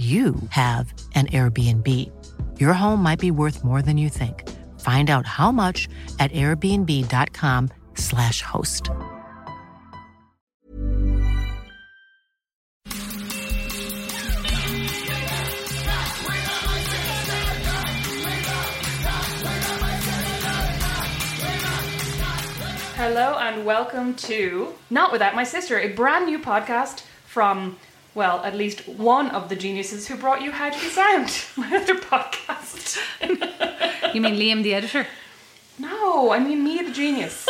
you have an Airbnb. Your home might be worth more than you think. Find out how much at airbnb.com/slash host. Hello and welcome to Not Without My Sister, a brand new podcast from, well, at least one of the geniuses who brought you How Do You Sound, my other podcast. You mean Liam, the editor? no, I mean me, the genius.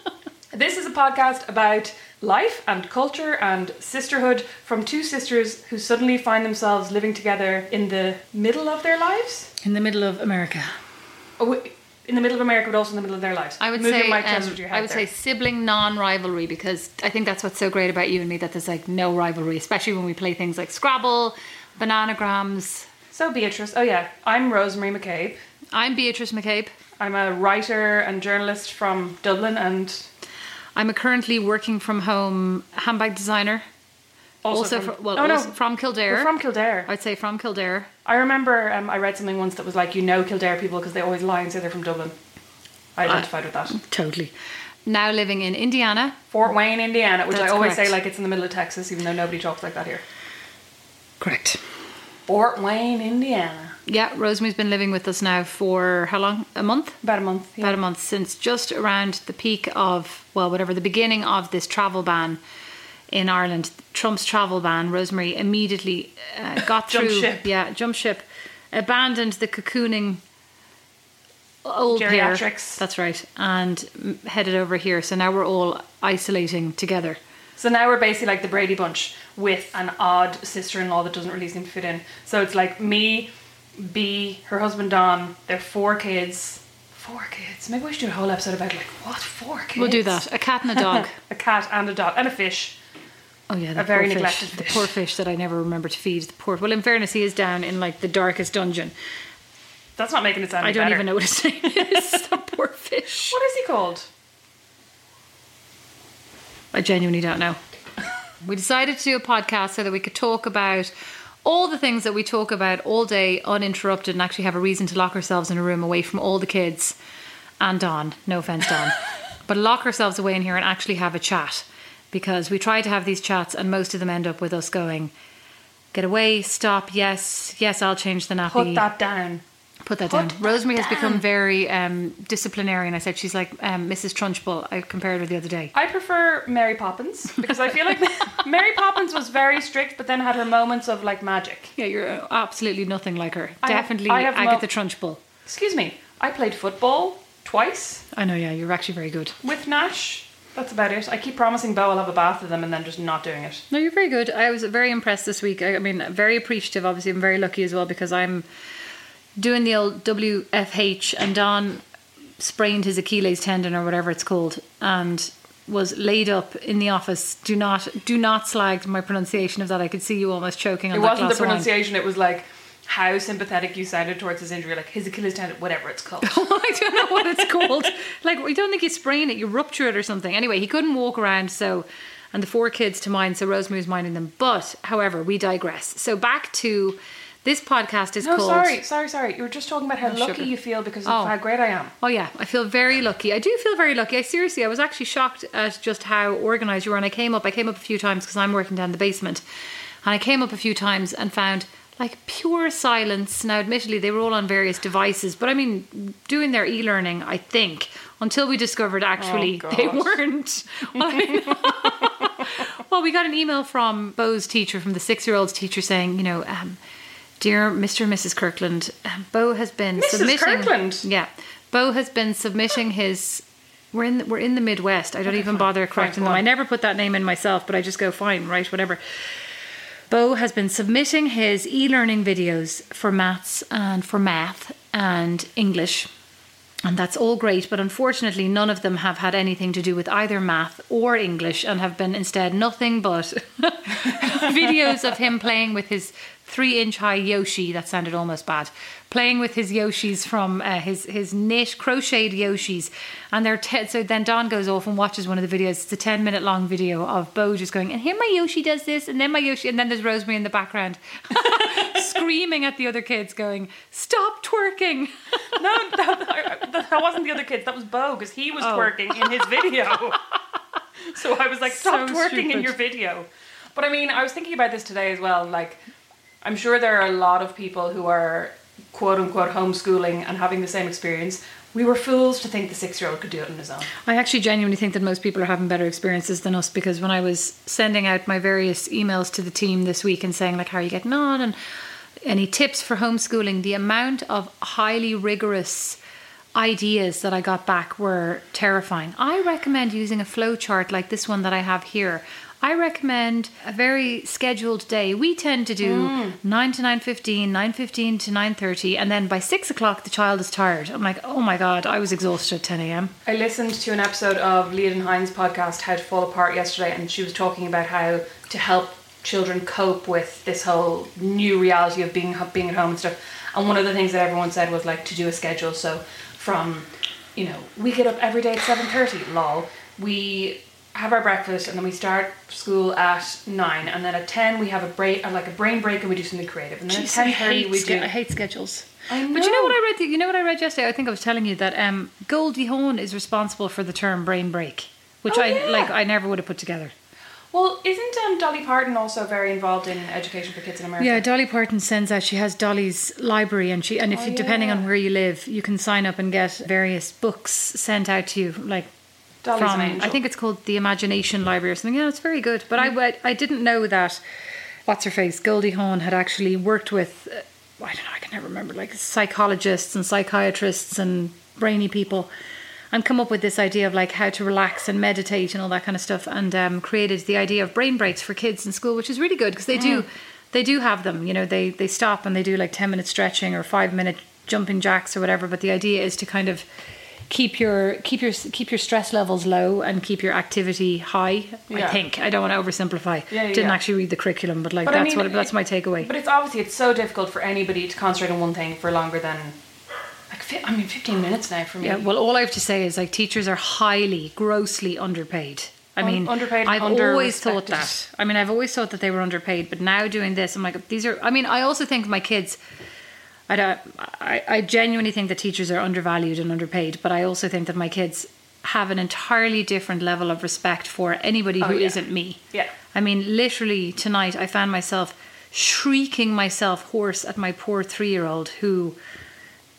this is a podcast about life and culture and sisterhood from two sisters who suddenly find themselves living together in the middle of their lives. In the middle of America. Oh, in the middle of America, but also in the middle of their lives. I would Move say um, your head I would there. say sibling non-rivalry because I think that's what's so great about you and me that there's like no rivalry, especially when we play things like Scrabble, bananagrams. So, Beatrice, oh yeah, I'm Rosemary McCabe. I'm Beatrice McCabe. I'm a writer and journalist from Dublin and I'm a currently working from home handbag designer. Also, Also, from, fr- well, oh, no, from Kildare. We're from Kildare. I'd say from Kildare. I remember um, I read something once that was like, you know Kildare people because they always lie and say they're from Dublin. I identified with that. Totally. Now living in Indiana. Fort Wayne, Indiana, which I always correct. say like it's in the middle of Texas, even though nobody talks like that here. Correct. Fort Wayne, Indiana. Yeah, Rosemary's been living with us now for how long? A month? About a month. Yeah. about a month since just around the peak of well whatever the beginning of this travel ban in Ireland Trump's travel ban Rosemary immediately uh, got Jump through ship. yeah jump ship abandoned the cocooning old pair. Geriatrics. that's right and headed over here so now we're all isolating together So now we're basically like the Brady Bunch with an odd sister-in-law that doesn't really seem to fit in. So it's like me, B, her husband Don, their four kids. Four kids. Maybe we should do a whole episode about like what four kids. we'll do that a cat and a dog a cat and a dog and a fish. Oh yeah, the A very poor neglected fish. fish. The poor fish that I never remember to feed. The poor. Well, in fairness, he is down in like the darkest dungeon. That's not making it sound. I don't better. even know what his name is. the poor fish. What is he called? I genuinely don't know. We decided to do a podcast so that we could talk about all the things that we talk about all day uninterrupted and actually have a reason to lock ourselves in a room away from all the kids and Don. No offense, Don. but lock ourselves away in here and actually have a chat because we try to have these chats and most of them end up with us going, get away, stop, yes, yes, I'll change the nappy. Put that down. Put that Put down. that Rosemary has become very um, disciplinarian. I said she's like um, Mrs. Trunchbull. I compared her the other day. I prefer Mary Poppins because I feel like Mary Poppins was very strict, but then had her moments of like magic. Yeah, you're absolutely nothing like her. I have- Definitely I have mo- Trunchbull. Excuse me. I played football twice I know, yeah, you're actually very good. with Nash. That's about it. I keep promising Bo I'll have a bath with them and then just not doing it. No, you're very good. I was very impressed this week. I, mean, very appreciative. Obviously, I'm very lucky as well because I'm doing the old WFH and Don sprained his Achilles tendon or whatever it's called and was laid up in the office. Do not, do not slag my pronunciation of that. I could see you almost choking on It that wasn't the glass of wine. pronunciation, it was like how sympathetic you sounded towards his injury, like his Achilles tendon, whatever it's called. Oh, I don't know what it's called. like, we don't think you sprain it, you rupture it or something. Anyway, he couldn't walk around, so, and the four kids to mind, so Rosemary was minding them. But, however, we digress. So, back to this podcast is no, called. sorry, sorry, sorry. You were just talking about how Oh, lucky sugar. you feel because of Oh. how great I am. Oh yeah, I feel very lucky. I do feel very lucky. I seriously, I was actually shocked at just how organized you were. And I came up, I came up a few times because I'm working down the basement, and I came up a few times and found like pure silence. Now, admittedly, they were all on various devices, but I mean, doing their e-learning, I think, until we discovered actually Oh, they weren't. Well, I mean- well, we got an email from Bo's teacher, from the six-year-old's teacher, saying, you know. Um, Dear Mr. and Mrs. Kirkland, um, Bo has been Mrs. submitting. Kirkland? Yeah, Bo has been submitting his. We're in the, we're in the Midwest. I don't even bother correcting go them. I never put that name in myself, but I just go fine, right, whatever. Bo has been submitting his e-learning videos for maths and for math and English. And that's all great, but unfortunately, none of them have had anything to do with either math or English and have been instead nothing but videos of him playing with his three inch high Yoshi. That sounded almost bad. Playing with his Yoshis from uh, his, his knit crocheted Yoshis. And they're te- so then Don goes off and watches one of the videos. It's a 10 minute long video of Bo just going, and here my Yoshi does this, and then my Yoshi, and then there's Rosemary in the background screaming at the other kids, going, Stop twerking. No, that, that, that wasn't the other kids. That was Bo because he was Oh. twerking in his video. so I was like, stop So twerking in your video. But I mean, I was thinking about this today as well. Like, I'm sure there are a lot of people who are quote unquote homeschooling and having the same experience. We were fools to think the six year old could do it on his own. I actually genuinely think that most people are having better experiences than us because when I was sending out my various emails to the team this week and saying like how are you getting on and any tips for homeschooling, the amount of highly rigorous ideas that I got back were terrifying. I recommend using a flow chart like this one that I have here. I recommend a very scheduled day. We tend to do mm. nine to nine fifteen, nine fifteen to nine thirty, and then by six o'clock the child is tired. I'm like, oh my god, I was exhausted at ten a.m. I listened to an episode of Leah Hines' podcast, How to Fall Apart, yesterday, and she was talking about how to help children cope with this whole new reality of being being at home and stuff. And one of the things that everyone said was like to do a schedule. So from, you know, we get up every day at seven thirty. Lol. We have our breakfast and then we start school at nine, and then at ten we have a break, uh, like a brain break, and we do something creative. And then Jeez, at ten thirty we do. I hate schedules. I But you know what. I read? You know what I read yesterday? I think I was telling you that um, Goldie Hawn is responsible for the term brain break, which Oh, I yeah. like. I never would have put together. Well, isn't um, Dolly Parton also very involved in education for kids in America? Yeah, Dolly Parton sends out. She has Dolly's library, and she and if Oh, you, depending on where you live, you can sign up and get various books sent out to you, like Dolly's from. an. I think it's called the Imagination Library or something. Yeah, it's very good. But I I, I didn't know that. What's her face? Goldie Hawn had actually worked with. Uh, I don't know. I can never remember. Like psychologists and psychiatrists and brainy people. And come up with this idea of like how to relax and meditate and all that kind of stuff, and um, created the idea of brain breaks for kids in school, which is really good because they do, they do have them. You know, they they stop and they do like ten minute stretching or five minute jumping jacks or whatever. But the idea is to kind of keep your keep your keep your stress levels low and keep your activity high. I think I don't want to oversimplify. Yeah, yeah, Didn't yeah. actually read the curriculum, but like But I that's mean, what that's my takeaway. But it's obviously it's so difficult for anybody to concentrate on one thing for longer than like I mean 15 minutes now for me. Yeah, well, all I have to say is like teachers are highly, grossly underpaid. I mean, underpaid I've always thought that. I mean, I've always thought that they were underpaid, but now doing this, I'm like, these are. I mean, I also think my kids. I don't. I, I genuinely think that teachers are undervalued and underpaid, but I also think that my kids have an entirely different level of respect for anybody who Oh, yeah. not me. Yeah. I mean, literally tonight, I found myself shrieking myself hoarse at my poor three-year-old who.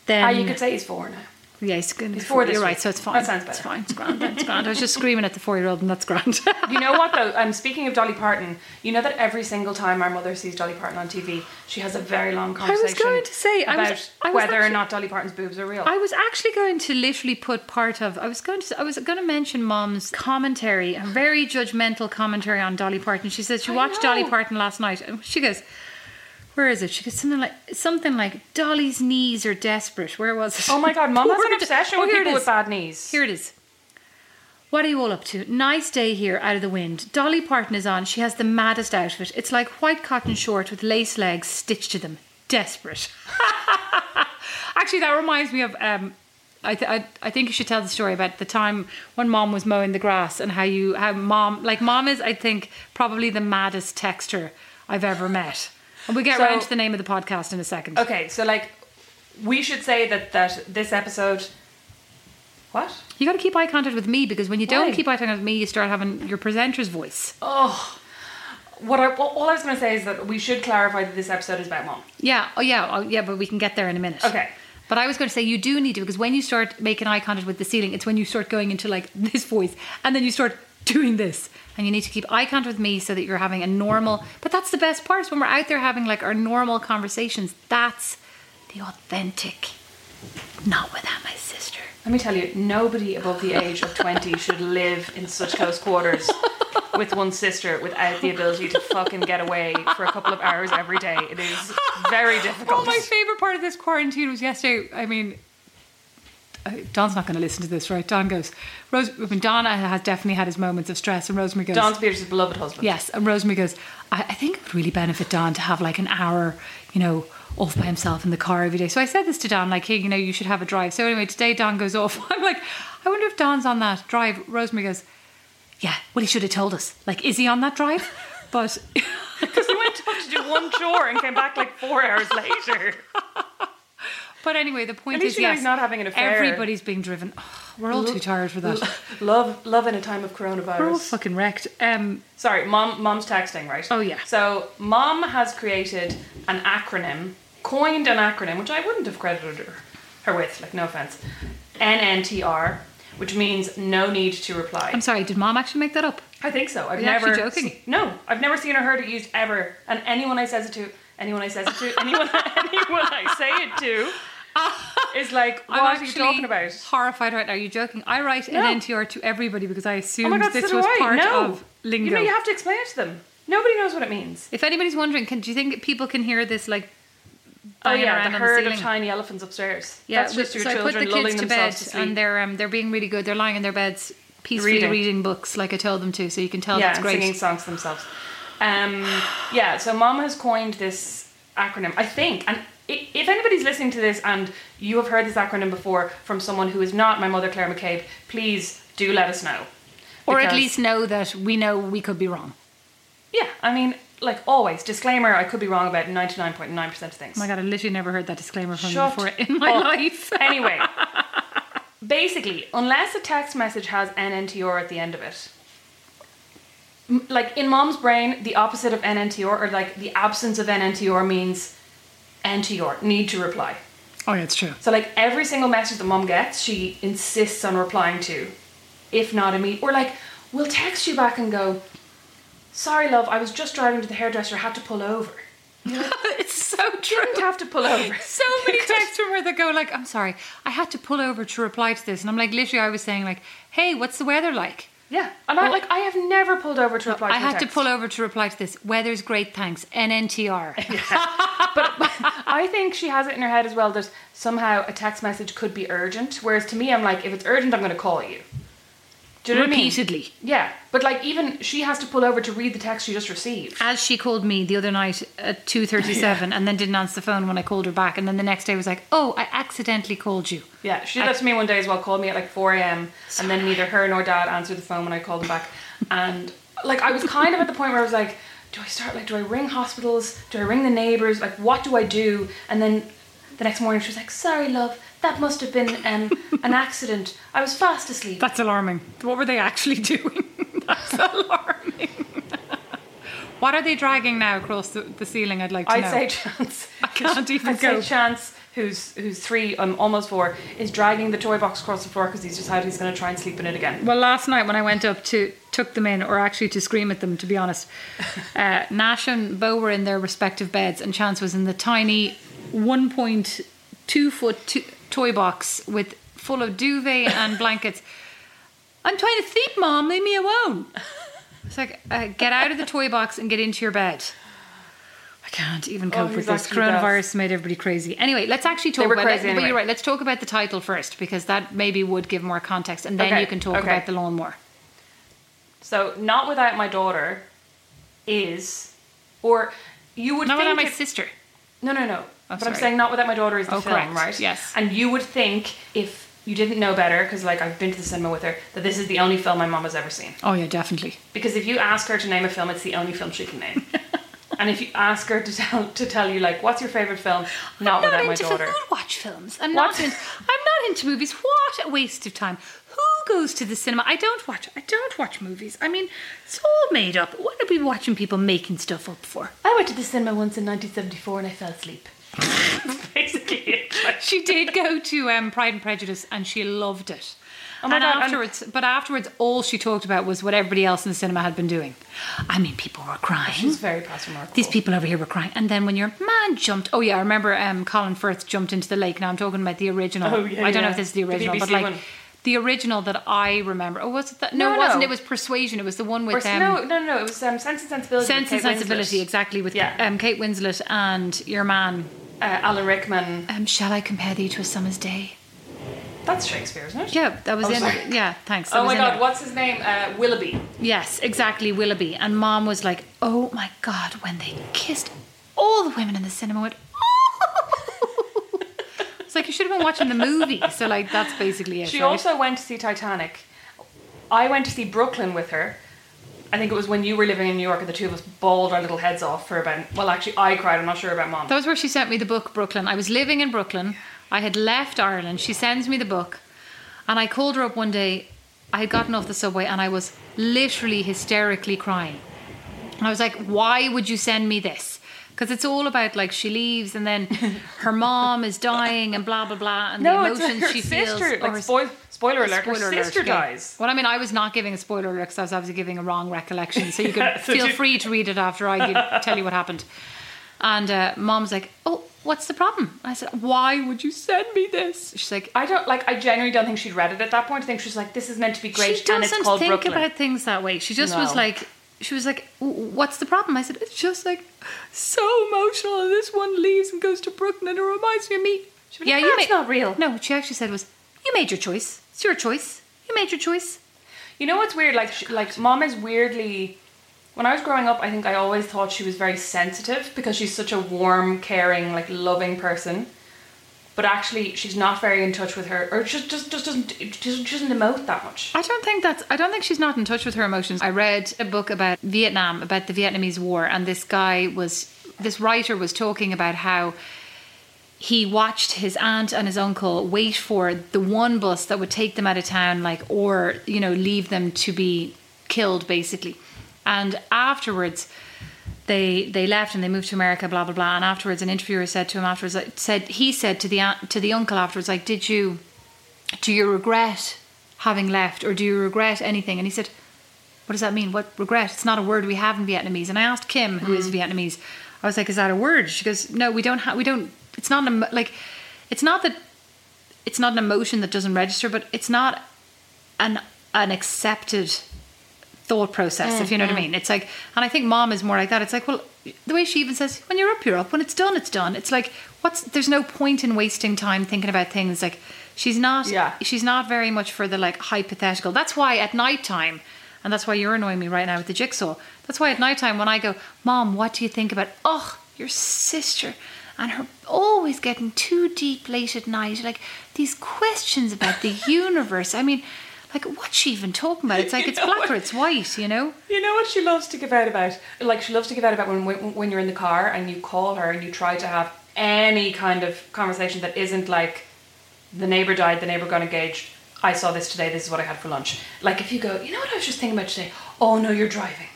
Then Ah, you could say he's four now. Yeah, he's good. He's four this You're right, so it's fine. That sounds better. It's fine. It's grand. It's grand. I was just screaming at the four-year-old, and that's grand. You know what though? Um, speaking of Dolly Parton, you know that every single time our mother sees Dolly Parton on TV, she has a very long conversation. I was going to say, I about was- I was whether or actually- not Dolly Parton's boobs are real. I was actually going to literally put part of. I was going to. I was going to mention Mom's commentary, a very judgmental commentary on Dolly Parton. She says she I watched Dolly. Parton last night, and she goes. Where is it? She goes something like something like Dolly's knees are desperate. Where was it? oh my god, mom has an obsession Oh, with people with bad knees. Here it is. What are you all up to? Nice day here out of the wind. Dolly Parton is on. She has the maddest outfit. It's like white cotton short with lace legs stitched to them. desperate. Actually, that reminds me of. Um, I, th- I I think you should tell the story about the time when mom was mowing the grass and how you how mom like mom is I think probably the maddest texter I've ever met. And we get So- around to the name of the podcast in a second. Okay, so like, we should say that that this episode. What? You got to keep eye contact with me because when you don't Why? keep eye contact with me, you start having your presenter's voice. Oh, what I well, all I was going to say is that we should clarify that this episode is about mom. Yeah, oh yeah, oh yeah, but we can get there in a minute. Okay. But I was going to say you do need to because when you start making eye contact with the ceiling, it's when you start going into like this voice, and then you start doing this, and you need to keep eye contact with me so that you're having a normal. But that's the best part is when we're out there having like our normal conversations. That's the authentic, not without my sister. Let me tell you, nobody above the age of 20 should live in such close quarters with one sister without the ability to fucking get away for a couple of hours every day. It is very difficult. Oh, my favorite part of this quarantine was yesterday. I mean, uh, Don's not going to listen to this, right? Don goes, Rose. I mean, Don has definitely had his moments of stress, and Rosemary goes, Don Spears' beloved husband. Yes, and Rosemary goes, I, I think it would really benefit Don to have like an hour, you know, off by himself in the car every day. So I said this to Don, like, hey, you know, you should have a drive. So anyway, today Don goes off. I'm like, I wonder if Don's on that drive. Rosemary goes, Yeah, well, he should have told us. Like, is he on that drive? But Because he went off to do one chore and came back like four hours later. But anyway, the point At least is, you know yes, he's not having an affair. Everybody's being driven. Oh, we're all too tired for that. Love, love in a time of coronavirus. We're all fucking wrecked. Um, Sorry, mom. Mom's texting, right? Oh, yeah. So mom has created an acronym, coined an acronym, which I wouldn't have credited her, her with. Like, no offense. NNTR, which means no need to reply. I'm sorry, did Mom actually make that up? I think so. I've you never actually joking? No, I've never seen or heard it used ever. And anyone I says it to, anyone I says it to, anyone anyone I say it to, is like, what I'm are you actually talking about? Horrified right now. Are you joking? I write No. an NTR to everybody because I Oh assumed my god, this so was I. part no. of lingo. You know, you have to explain it to them. Nobody knows what it means. if anybody's wondering, can do you think people can hear this like? Oh yeah, the herd ceiling? of tiny elephants upstairs. Yeah, That's just your so I children put the kids to bed, to and they're um, they're being really good. They're lying in their beds, peacefully Reading. reading, books like I told them to. So you can tell yeah, that's great. singing songs themselves. Um, yeah, so mom has coined this acronym, I think, and i- if anybody's listening to this and you have heard this acronym before from someone who is not my mother Claire McCabe, please do let us know. or at least know that we know we could be wrong. yeah, I mean, like always, disclaimer: I could be wrong about ninety nine point nine percent of things. Oh my god, I literally never heard that disclaimer from Shut you before in my up. life. anyway, basically, unless a text message has NNTR at the end of it, like in mom's brain, the opposite of NNTR or like the absence of NNTR means NTR, need to reply. oh yeah, it's true. So like every single message the mom gets, she insists on replying to, if not immediate. Or like, we'll text you back and go, sorry love, I was just driving to the hairdresser, had to pull over. it's so true. Didn't have to pull over. so many texts from her that go like, "I'm sorry, I had to pull over to reply to this," and I'm like, literally, I was saying like, "Hey, what's the weather like?" Yeah, and I like I have never pulled over to reply. I to a had to pull over to reply to this. Weather's great, thanks. NNTR. but I think she has it in her head as well that somehow a text message could be urgent. Whereas to me, I'm like, if it's urgent, I'm going to call you. Do you know what I mean? Repeatedly. Yeah, but like even she has to pull over to read the text she just received. As she called me the other night at two thirty-seven, and then didn't answer the phone when I called her back, and then the next day was like, "Oh, I accidentally called you." Yeah, she did that to me one day as well. Called me at like 4 a.m. and then neither her nor dad answered the phone when I called them back. And like I was kind of at the point where I was like, do I start like do I ring hospitals? Do I ring the neighbors? Like what do I do? And then the next morning she was like, sorry love, that must have been um, an accident. I was fast asleep. That's alarming. What were they actually doing? That's alarming. what are they dragging now across the, the ceiling? I'd like to I'd know. say Chance. I can't even I'd go. say Chance, who's who's three, um, almost four, is dragging the toy box across the floor because he's decided he's going to try and sleep in it again. Well, last night when I went up to tuck them in, or actually to scream at them, to be honest, uh, Nash and Bo were in their respective beds, and Chance was in the tiny 1.2 foot to- toy box with full of duvet and blankets. I'm trying to sleep, Mom. Leave me alone. It's like uh, get out of the toy box and get into your bed. I can't even cope he's with this. Coronavirus made everybody crazy. Anyway, let's actually talk about it. But you're right. Let's talk about the title first because that maybe would give more context, and then Okay, you can talk okay. about the lawnmower. So, not without my daughter is, or you would Not think without my sister. No, no, no. Oh, but sorry. I'm saying not without my daughter is the Oh, film, correct. right? Yes. And you would think if you didn't know better, because like I've been to the cinema with her, that this is the only film my mom has ever seen. Oh yeah, definitely. Because if you ask her to name a film, it's the only film she can name. and if you ask her to tell to tell you like what's your favorite film, not I'm without not my into daughter. Who would watch films? I'm What? not. In, I'm not into movies. What a waste of time. Who goes to the cinema? I don't watch. I don't watch movies. I mean, it's all made up. What are we watching people making stuff up for? I went to the cinema once in 1974 and I fell asleep. Basically, She did go to um, Pride and Prejudice and she loved it. Oh and God, and- afterwards, but afterwards, all she talked about was what everybody else in the cinema had been doing. I mean, people were crying. she's very past remarkable. These people over here were crying. And then when your man jumped, oh yeah, I remember um, Colin Firth jumped into the lake. Now I'm talking about the original. Oh, yeah, I don't know if this is the The original, but like one. the original that I remember. Oh, was it that? No, No, it wasn't. no. It was Persuasion. It was the one with um, no, no, no. It was um, Sense and Sensibility. Sense and Sensibility, Winslet. exactly, with Yeah. um, Kate Winslet and your man. Uh, Alan Rickman. Um, Shall I compare thee to a summer's day? That's Shakespeare, isn't it? Yeah, that was Oh, in. sorry. Yeah, thanks. that Oh my god, it. what's his name? Uh, Willoughby. Yes, exactly, Willoughby. And mom was like, oh my god, when they kissed, all the women in the cinema went, oh. It's like you should have been watching the movie. So, like, that's basically it. She right? also went to see Titanic. I went to see Brooklyn with her. I think it was when you were living in New York and the two of us bawled our little heads off for about. Well, actually, I cried. I'm not sure about mom. That was where she sent me the book, Brooklyn. I was living in Brooklyn. I had left Ireland. She sends me the book. And I called her up one day. I had gotten off the subway and I was literally hysterically crying. And I was like, why would you send me this? Because it's all about like she leaves and then her mom is dying and blah blah blah and no, the it's emotions her she sister. feels. or Like, her- spoiler alert, Spoiler her alert, sister yeah. dies. Well, I mean, I was not giving a spoiler alert because I was obviously giving a wrong recollection. So you can So feel you- free to read it after I give, tell you what happened. And uh, mom's like, "Oh, what's the problem?" I said, "Why would you send me this?" She's like, I don't like. I genuinely don't think she'd read it at that point. I think she's like, "This is meant to be great," she doesn't think Brooklyn. about things that way. She just was No. like, she was like, "What's the problem?" I said, "It's just like so emotional, and this one leaves and goes to Brooklyn, and it reminds me of me." She was like, "That's not real." No, what she actually said was, "You made your choice. It's your choice. You made your choice." You know what's weird? Like, she, like mom is weirdly. When I was growing up, I think I always thought she was very sensitive because she's such a warm, caring, like loving person. But actually, she's not very in touch with her, or just just just doesn't just doesn't emote that much. I don't think that's. I don't think she's not in touch with her emotions. I read a book about Vietnam, about the Vietnamese War, and this guy was, this writer was talking about how he watched his aunt and his uncle wait for the one bus that would take them out of town, like, or you know, leave them to be killed, basically. And afterwards, they they left and they moved to America, blah blah blah. And afterwards, an interviewer said to him afterwards, said he said to the aunt, to the uncle afterwards, like, did you do you regret having left or do you regret anything? And he said, what does that mean? What regret? It's not a word we have in Vietnamese. And I asked Kim, who is mm. Vietnamese, I was like, is that a word? She goes, no, we don't have, we don't, it's not, an, like, it's not that, it's not an emotion that doesn't register, but it's not an, an accepted thought process, if you know what I mm-hmm. mean. It's like, and I think mom is more like that. It's like, well, the way she even says, when you're up, you're up. When it's done, it's done. It's like, what's, there's no point in wasting time thinking about things. Like, she's not, Yeah. she's not very much for the like hypothetical. That's why at night time, and that's why you're annoying me right now with the jigsaw. That's why at night time when I go, Mom, what do you think about, oh, your sister? And her always getting too deep late at night, like these questions about the universe. I mean, like, what's she even talking about? It's like You it's black what? or it's white, you know? You know what she loves to give out about? Like she loves to give out about when when, when you're in the car and you call her and you try to have any kind of conversation that isn't like the neighbor died, the neighbor got engaged. I saw this today. This is what I had for lunch. Like if you go, you know what I was just thinking about today. Oh no, you're driving.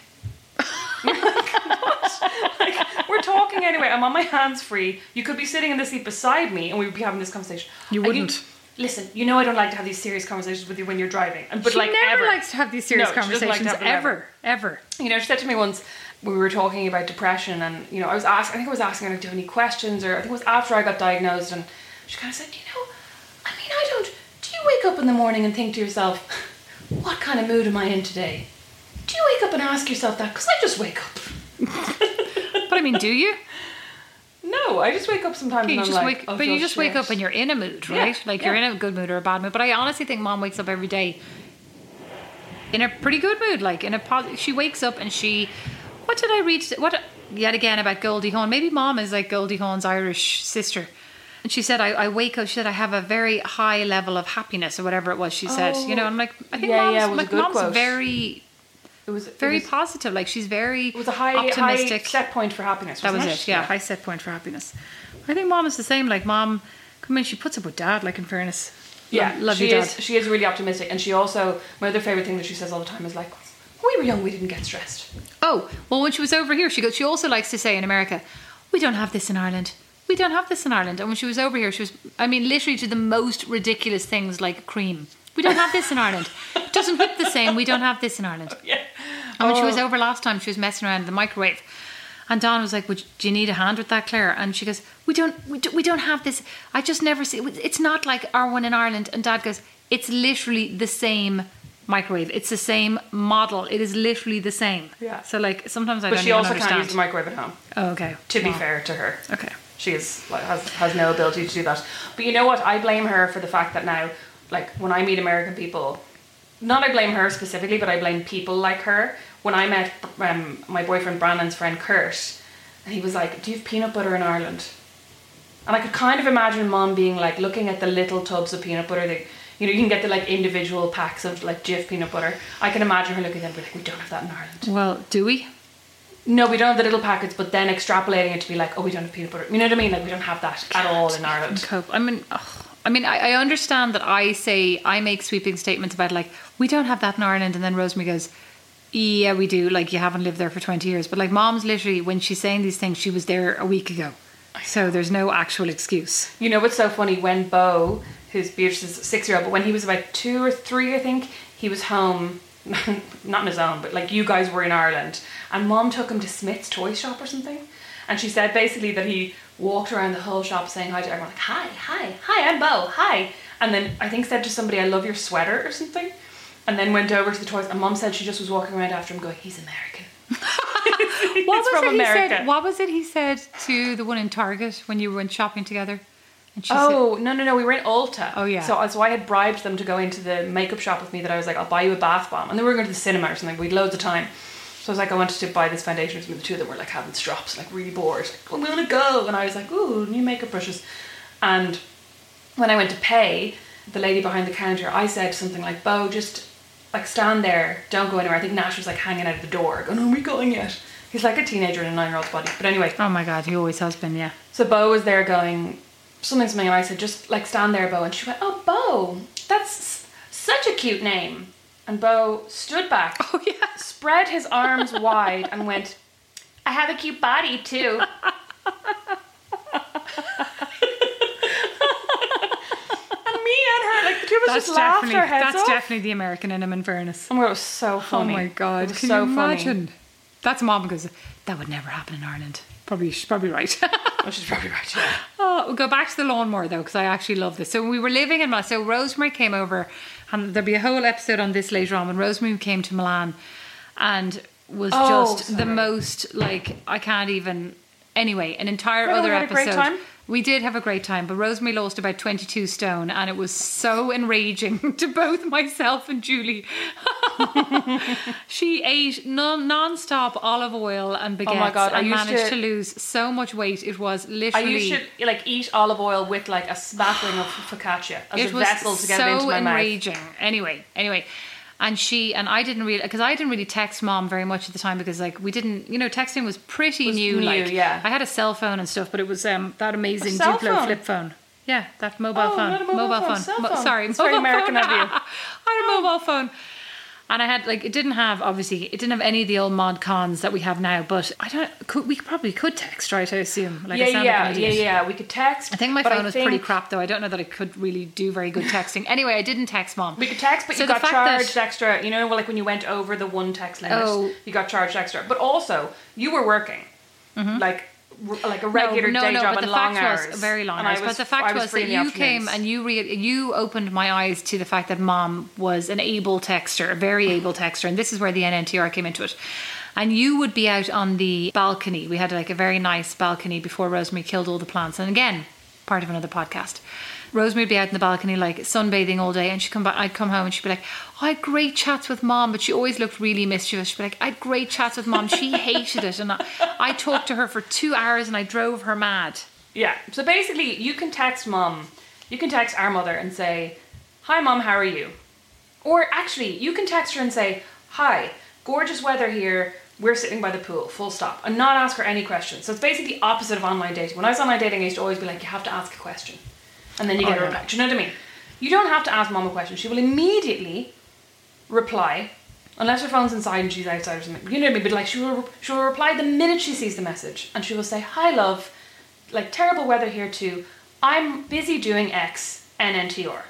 Like, we're talking anyway. I'm on my hands free. You could be sitting in the seat beside me, and we would be having this conversation. You wouldn't. listen, you know I don't like to have these serious conversations with you when you're driving. But she like never ever. likes to have these serious No, doesn't like conversations, ever, ever. You know, she said to me once we were talking about depression, and you know, I was asking. I think I was asking her, "Do you have any questions?" Or I think it was after I got diagnosed, and she kind of said, "You know, I mean, I don't. Do you wake up in the morning and think to yourself, what kind of mood am I in today? Do you wake up and ask yourself that? Because I just wake up. But I mean, do you? No, I just wake up sometimes you and I'm just like, wake, oh, but you just wake up and you're in a mood, Yeah, right? Like you're in a good mood or a bad mood. But I honestly think mom wakes up every day in a pretty good mood. Like in a positive, she wakes up and she. What did I read? What yet again about Goldie Hawn. Maybe mom is like Goldie Hawn's Irish sister. And she said, I, I wake up, she said, I have a very high level of happiness or whatever it was she said. You oh, know, I'm like, I think Oh. Yeah, mom's, yeah, like, mom's very, It was very It was, positive. Like she's very it was a high, optimistic. high set point for happiness. That was wasn't it. Yeah, high set point for happiness. I think mom is the same. Like mom, I mean, she puts up with dad. Like in fairness, Yeah, love, she is. dad. She is really optimistic, and she also my other favorite thing that she says all the time is like, "When we were young, we didn't get stressed." Oh, well, when she was over here, she goes. She also likes to say in America, "We don't have this in Ireland. We don't have this in Ireland." And when she was over here, she was, I mean, literally to the most ridiculous things like cream. We don't have this in Ireland. It doesn't whip the same. We don't have this in Ireland. Yeah. And when she Oh. was over last time, she was messing around in the microwave. And Don was like, Would, "Do you need a hand with that, Claire?" And she goes, "We don't, we, do, we don't have this. I just never see. It's not like our one in Ireland." And Dad goes, "It's literally the same microwave. It's the same model. It is literally the same." Yeah. So like sometimes I But don't she also understand. can't use the microwave at home. oh, okay. To be fair to her, Okay. she is has has no ability to do that. But you know what? I blame her for the fact that now, like when I meet American people, not I blame her specifically, but I blame people like her. When I met um, my boyfriend Brandon's friend Kurt, and he was like, "Do you have peanut butter in Ireland?" And I could kind of imagine mom being like looking at the little tubs of peanut butter that you know you can get the like individual packs of like Jif peanut butter. I can imagine her looking at them and be like, "We don't have that in Ireland." Well, do we? No, we don't have the little packets, but then extrapolating it to be like, oh, we don't have peanut butter. You know what I mean? Like we don't have that at all in Ireland. cope. I mean, ugh. I mean, I, I understand that I say I make sweeping statements about like we don't have that in Ireland, and then Rosemary goes, "Yeah, we do." Like you haven't lived there for twenty years, but like Mom's literally when she's saying these things, she was there a week ago, so there's no actual excuse. You know what's so funny? When Bo, who's Beatrice's six-year-old, but when he was about two or three, I think he was home, not on his own, but like you guys were in Ireland, and Mom took him to Smyths toy shop or something, and she said basically that he walked around the whole shop saying hi to everyone, like hi, hi, hi, I'm Bo, hi, and then I think said to somebody, I love your sweater or something, and then went over to the toys, and Mom said she just was walking around after him, going, he's American. He's What was from it he said? What was it he said to the one in Target when you went shopping together? And she Oh no no no! We were in Ulta. Oh, yeah. So uh, so I had bribed them to go into the makeup shop with me. That I was like, I'll buy you a bath bomb, and then we were going to the cinema or something. We'd loads of time. So I was like, I wanted to buy this foundation. The two of them were like having strops, like really bored. Like, I'm gonna go, and I was like, ooh, new makeup brushes. And when I went to pay, the lady behind the counter, I said something like, Bo, just like stand there, don't go anywhere. I think Nash was like hanging out of the door, going, Are we going yet? He's like a teenager in a nine year old's body. But anyway, "Oh my God, he always has been." Yeah. so Bo was there going something something, and I said, just like stand there, Bo. And she went, oh, Bo, that's such a cute name. And Bo stood back, Oh yeah. spread his arms wide, and went, I have a cute body too. and me and her, like the two of us That's just laughed our heads that's off. definitely the American in him. In fairness. Oh my god, it was so funny. Oh my god! it was Can so you imagine? funny. That's mom goes. That would never happen in Ireland. Probably, she's probably right. Oh, she's probably right. Yeah. oh, we'll go back to the lawnmower though, because I actually love this. So we were living in Milan. So Rosemary came over, and there'll be a whole episode on this later on. When Rosemary came to Milan, and was Oh, just the most like I can't even. Anyway, an entire other had a great episode. time. We did have a great time, but Rosemary lost about 22 stone, and it was so enraging to both myself and Julie. she ate non non-stop olive oil and baguettes Oh my God, I and managed to- to, lose so much weight. It was literally. I used to like eat olive oil with like a smattering of focaccia as it a vessel to get so it into my mouth. enraging. Anyway, anyway. And she and I didn't really because I didn't really text mom very much at the time because like we didn't you know texting was pretty Was new, new, like yeah. I had a cell phone and stuff but it was um that amazing Duplo phone? flip phone yeah that mobile Oh, phone a mobile phone, cell Mo- phone. sorry It's very American phone. of you. I had a mobile phone and I had like it didn't have obviously it didn't have any of the old mod cons that we have now but I don't could we probably could text right I assume like I yeah, sound yeah, like yeah, yeah. We could text. I think my phone was pretty crap though. I don't know that I could really do very good texting. Anyway, I didn't text mom. We could text, but So you got fact that- charged extra. You know, like when you went over the one text limit, Oh. you got charged extra. But also, you were working, mm-hmm. like r- like a regular no, day no, job but and the long fact hours, was very long hours. was- but the fact was was, that you came and you re- you opened my eyes to the fact that mom was an able texter, a very able texter, and this is where the NNTR came into it. And you would be out on the balcony. We had like a very nice balcony before Rosemary killed all the plants. And again, part of another podcast. Rosemary would be out in the balcony like sunbathing all day, and she'd come back. I'd come home and she'd be like, oh, "I had great chats with mom," but she always looked really mischievous. She'd be like, "I had great chats with mom. She hated it, and I, I talked to her for two hours, and I drove her mad." Yeah. So basically, you can text mom, you can text our mother and say, Hi, mom, how are you? Or actually, you can text her and say, Hi, gorgeous weather here. We're sitting by the pool, full stop, and not ask her any questions. So it's basically the opposite of online dating. When I was online dating, I used to always be like, You have to ask a question. And then you oh, get Oh, a yeah. reply. Do you know what I mean? You don't have to ask mom a question. She will immediately reply, unless her phone's inside and she's outside or something. You know what I mean? But like she will, she will reply the minute she sees the message, and she will say, "Hi, love. Like terrible weather here too. I'm busy doing X NNTR."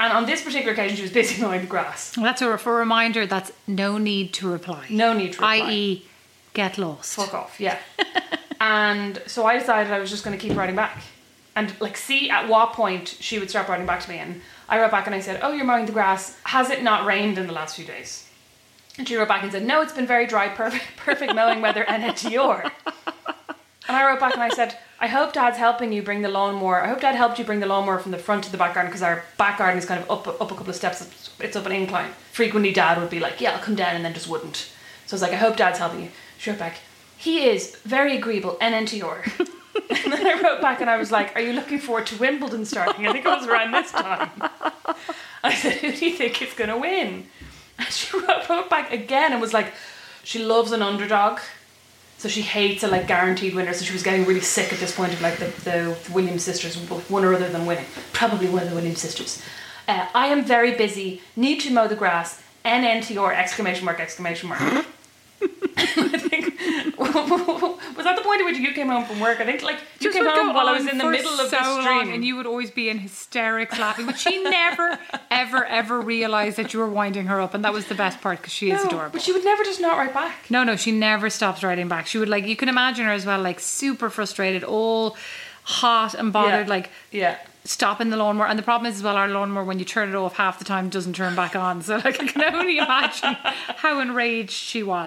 And on this particular occasion, she was busy mowing the grass. Well, that's a, for a reminder. That's no need to reply. No need to reply. I.e., get lost. Fuck off, yeah. and so I decided I was just going to keep writing back, and like see at what point she would start writing back to me. And I wrote back and I said, "Oh, you're mowing the grass. Has it not rained in the last few days?" And she wrote back and said, "No, it's been very dry, perfect, perfect mowing weather, and it's your." And I wrote back and I said, I hope Dad's helping you bring the lawnmower. I hope Dad helped you bring the lawnmower from the front to the back garden because our back garden is kind of up up a couple of steps. It's- up an incline. Frequently, Dad would be like, "Yeah, I'll come down," and then just wouldn't. So I was like, I hope Dad's helping you. She wrote back, He is very agreeable, NNTR. and then I wrote back and I was like, Are you looking forward to Wimbledon starting? I think it was around this time. I said, Who do you think is going to win? And she wrote, back again and was like, She loves an underdog. So she hates a like guaranteed winner. So she was getting really sick at this point of like the, the, Williams sisters, one or other than winning. Probably one of the Williams sisters. Uh, I am very busy. Need to mow the grass. NNTR exclamation mark exclamation mark. I think was that the point at which you came home from work? I think like you Just came home while I was in the middle of so the long, stream. and you would always be in hysterics laughing. But she never, ever, ever realised that you were winding her up, and that was the best part because she is adorable. But she would never just not write back. No, no, she never stops writing back. She would like you can imagine her as well, like super frustrated, all hot and bothered, Yeah. like Yeah. stopping the lawnmower. And the problem is as well, our lawnmower when you turn it off half the time doesn't turn back on. So like I can only imagine how enraged she was.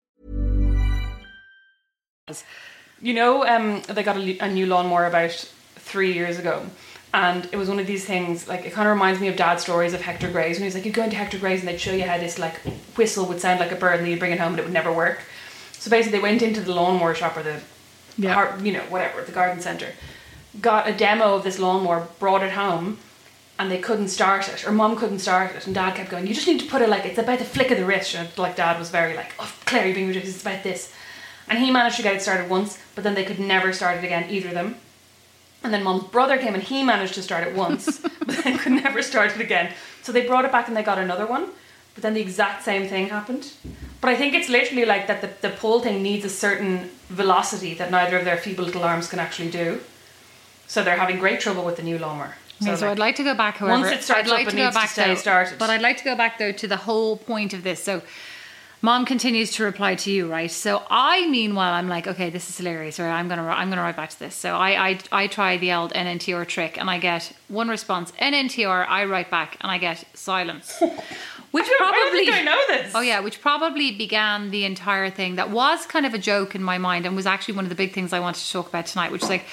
You know, um, they got a, a new lawnmower about three years ago. And it was one of these things, like, it kind of reminds me of dad's stories of Hector Grey's. When he was like, you'd go into Hector Grey's and they'd show you how this, like, whistle would sound like a bird and then you'd bring it home and it would never work. So basically, they went into the lawnmower shop or the, Yeah. you know, whatever, the garden centre, got a demo of this lawnmower, brought it home, and they couldn't start it, or mum couldn't start it, and dad kept going, you just need to put it like, it's about the flick of the wrist. And like, dad was very like, oh, Claire, you're being ridiculous, it's about this. And he managed to get it started once, but then they could never start it again, either of them. And then mum's brother came and he managed to start it once, but then could never start it again. So they brought it back and they got another one, but then the exact same thing happened. But I think it's literally like that. The, the pole thing needs a certain velocity that neither of their feeble little arms can actually do. So they're having great trouble with the new lawnmower. Okay, so like, I'd like to go back. However, once it starts I'd like up, to it go needs to stay though, started. But I'd like to go back though to the whole point of this. So, mom continues to reply to you, right? So I, meanwhile, I'm like, okay, this is hilarious. Right, I'm gonna, I'm gonna write back to this. So I, I, I try the old NNTR trick, and I get one response, NNTR. I write back, and I get silence. Which I don't- I probably I know this. Oh yeah, which probably began the entire thing. That was kind of a joke in my mind, and was actually one of the big things I wanted to talk about tonight. Which is like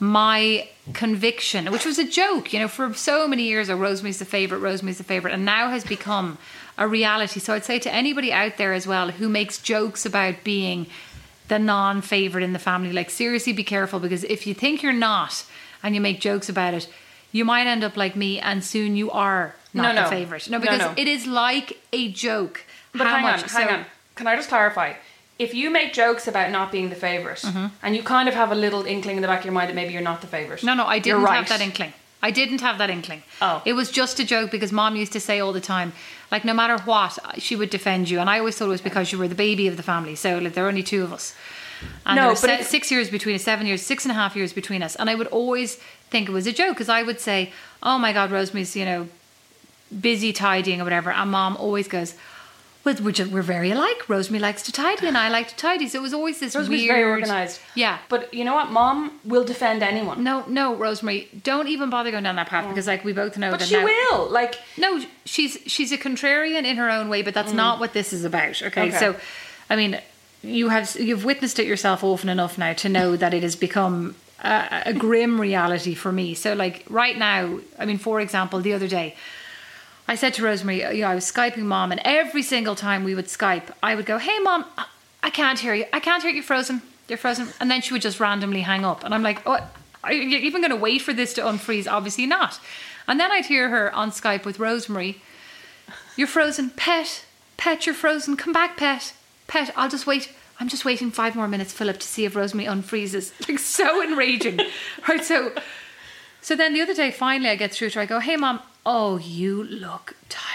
my conviction, which was a joke, you know, for so many years. Oh, Rosemary's the favorite, Rosemary's the favorite, and now has become a reality. So I'd say to anybody out there as well who makes jokes about being the non-favorite in the family, like seriously, be careful because if you think you're not and you make jokes about it, you might end up like me, and soon you are not No, the no. favorite. No, No, because no. it is like a joke. But hang much? on, hang So- on. Can I just clarify? If you make jokes about not being the favorite, Mm-hmm. and you kind of have a little inkling in the back of your mind that maybe you're not the favorite. No, no, I didn't right. have that inkling. I didn't have that inkling. Oh. It was just a joke because mom used to say all the time, like, no matter what, she would defend you. And I always thought it was because you were the baby of the family. So, like, there are only two of us. And No, but se- six years between us, seven years, six and a half years between us. And I would always think it was a joke because I would say, oh my God, Rosemary's, you know, busy tidying or whatever. And mom always goes, well, we're, just, we're very alike. Rosemary likes to tidy and I like to tidy. So it was always this Rosemary's weird. very organised. Yeah. But you know what? Mom will defend anyone. No, no, Rosemary, don't even bother going down that path mm. because, like, we both know But that she now- will. Like, No, she's she's a contrarian in her own way, but that's mm. not what this is about. Okay? Okay. so I mean, you have you've witnessed it yourself often enough now to know that it has become a, a grim reality for me. So, like right now, I mean, for example, the other day. I said to Rosemary, you know, I was Skyping mom, and every single time we would Skype, I would go, Hey, mom, I- can't hear you. I can't hear you frozen. You're frozen. And then she would just randomly hang up. And I'm like, Oh, are you even going to wait for this to unfreeze? Obviously not. And then I'd hear her on Skype with Rosemary, You're frozen. Pet, pet, you're frozen. Come back, pet, pet. I'll just wait. I'm just waiting five more minutes, Philip, to see if Rosemary unfreezes. Like, so enraging. right, so. So then the other day, finally, I get through to her. I go, "Hey, mom. Oh, you look tired.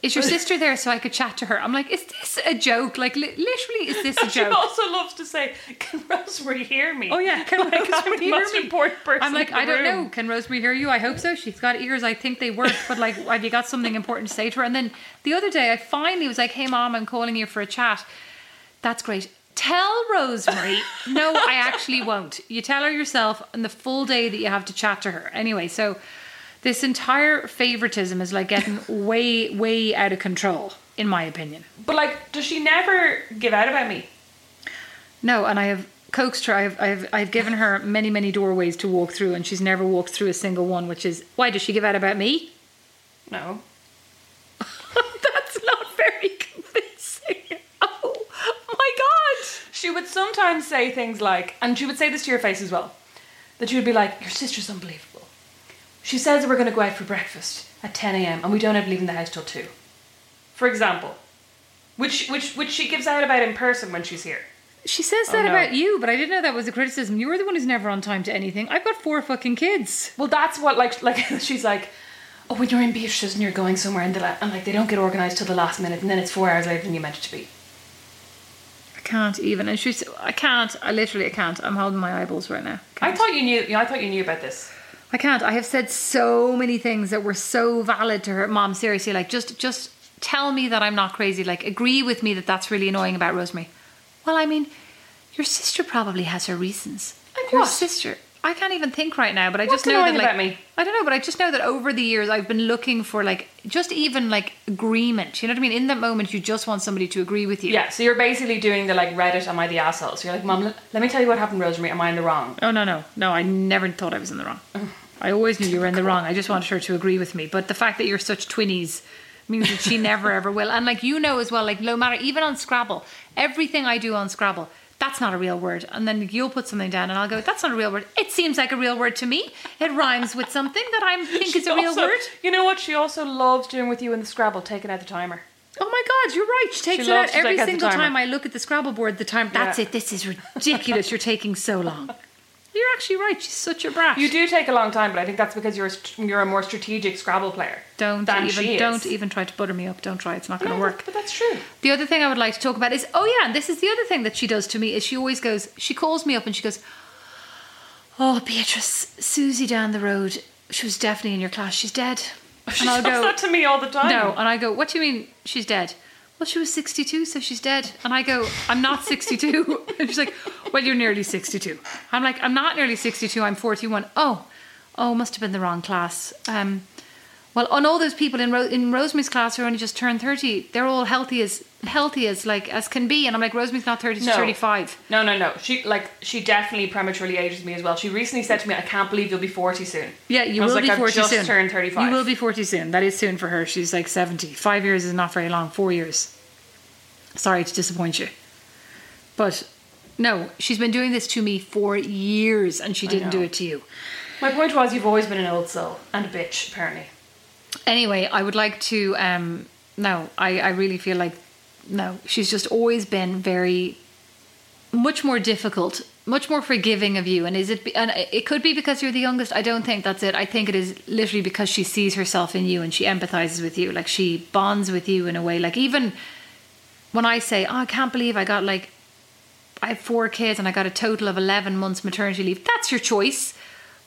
Is your sister there so I could chat to her?" I'm like, "Is this a joke? Like, li- literally, is this a joke? she also loves to say, "Can Rosemary hear me?" Oh yeah, can Like, Rosemary hear most me? important person I'm like, I don't room. know. Can Rosemary hear you? I hope so. She's got ears. I think they work. But like, have you got something important to say to her? And then the other day, I finally was like, Hey, mom, I'm calling you for a chat. That's great. Tell Rosemary. no, I actually won't. You tell her yourself on the full day that you have to chat to her. Anyway, so this entire favoritism is like getting way, way out of control, in my opinion. But like, does she never give out about me? No, and I have coaxed her. I've, I've, I've given her many, many doorways to walk through, and she's never walked through a single one. Which is why does she give out about me? No. That's not very convincing. Oh my god! She would sometimes say things like, and she would say this to your face as well, that she would be like, "Your sister's unbelievable. She says that we're going to go out for breakfast at 10 a.m. and we don't have to leave the house till two. For example, which which which she gives out about in person when she's here. She says Oh, that no. about you, but I didn't know that was a criticism. You were the one who's never on time to anything. I've got four fucking kids. Well, that's what like like she's like. Oh, when you're in Beatrice's and you're going somewhere and, the la- and like they don't get organised till the last minute and then it's four hours later than you meant it to be. I can't even. And she's. I can't. I literally I can't. I'm holding my eyeballs right now. I thought you knew. Yeah, I thought you knew about this. I can't. I have said so many things that were so valid to her. Mom, seriously, like just just tell me that I'm not crazy. Like agree with me that that's really annoying about Rosemary. Well, I mean, your sister probably has her reasons. Like your what? sister. I can't even think right now, but I just know that like me? I don't know, but I just know that over the years I've been looking for like just even like agreement. You know what I mean? In that moment, you just want somebody to agree with you. Yeah, so you're basically doing the like Reddit, am I the asshole? So you're like, Mom, let, let me tell you what happened, Rosemary, am I in the wrong? Oh no no no! I never thought I was in the wrong. I always knew you were in the wrong. I just wanted her to agree with me. But the fact that you're such twinnies means that she never ever will. And like you know as well, like no matter even on Scrabble, everything I do on Scrabble, that's not a real word. And then you'll put something down, and I'll go, "That's not a real word." It seems like a real word to me. It rhymes with something that I think is a real Also- word. You know what? She also loves doing with you in the Scrabble, taking out the timer. Oh my God, you're right. She takes She it out every take out the single time I look at the Scrabble board. The time. That's Yeah. it. This is ridiculous. You're taking so long. You're actually right. She's such a brat. You do take a long time, but I think that's because you're a you're a more strategic Scrabble player. Don't than even don't even try to butter me up. Don't try. It's not going to work. But that's true. The other thing I would like to talk about is oh yeah, and this is the other thing that she does to me is she always goes she calls me up and she goes, Oh Beatrice, Susie down the road, she was definitely in your class, she's dead. She And I'll does go that to me all the time. No, and I go, What do you mean she's dead? Well, she was 62, so she's dead. And I go, I'm not 62. and she's like, Well, you're nearly 62. I'm like, I'm not nearly 62, I'm 41. Oh, oh, must have been the wrong class. Um, well, on all those people in Ro- in Rosemary's class who only just turned 30, they're all healthy as healthy as like as can be. And I'm like, Rosemary's not 30, she's No. 35. No, no, no. She like she definitely prematurely ages me as well. She recently said to me, "I can't believe you'll be forty soon." Yeah, you will like, be I've 40 just soon. turned 35. You will be 40 soon. That is soon for her. She's like 70. Five years is not very long. Four years. Sorry to disappoint you. But no, she's been doing this to me for years and she didn't do it to you. My point was, you've always been an old soul and a bitch, apparently. Anyway, I would like to. Um, no, I, I really feel like no. She's just always been very much more difficult, much more forgiving of you. And is it? And it could be because you're the youngest. I don't think that's it. I think it is literally because she sees herself in you and she empathizes with you. Like she bonds with you in a way. Like even when I say, "Oh, I can't believe I got like I have four kids and I got a total of 11 months maternity leave. That's your choice.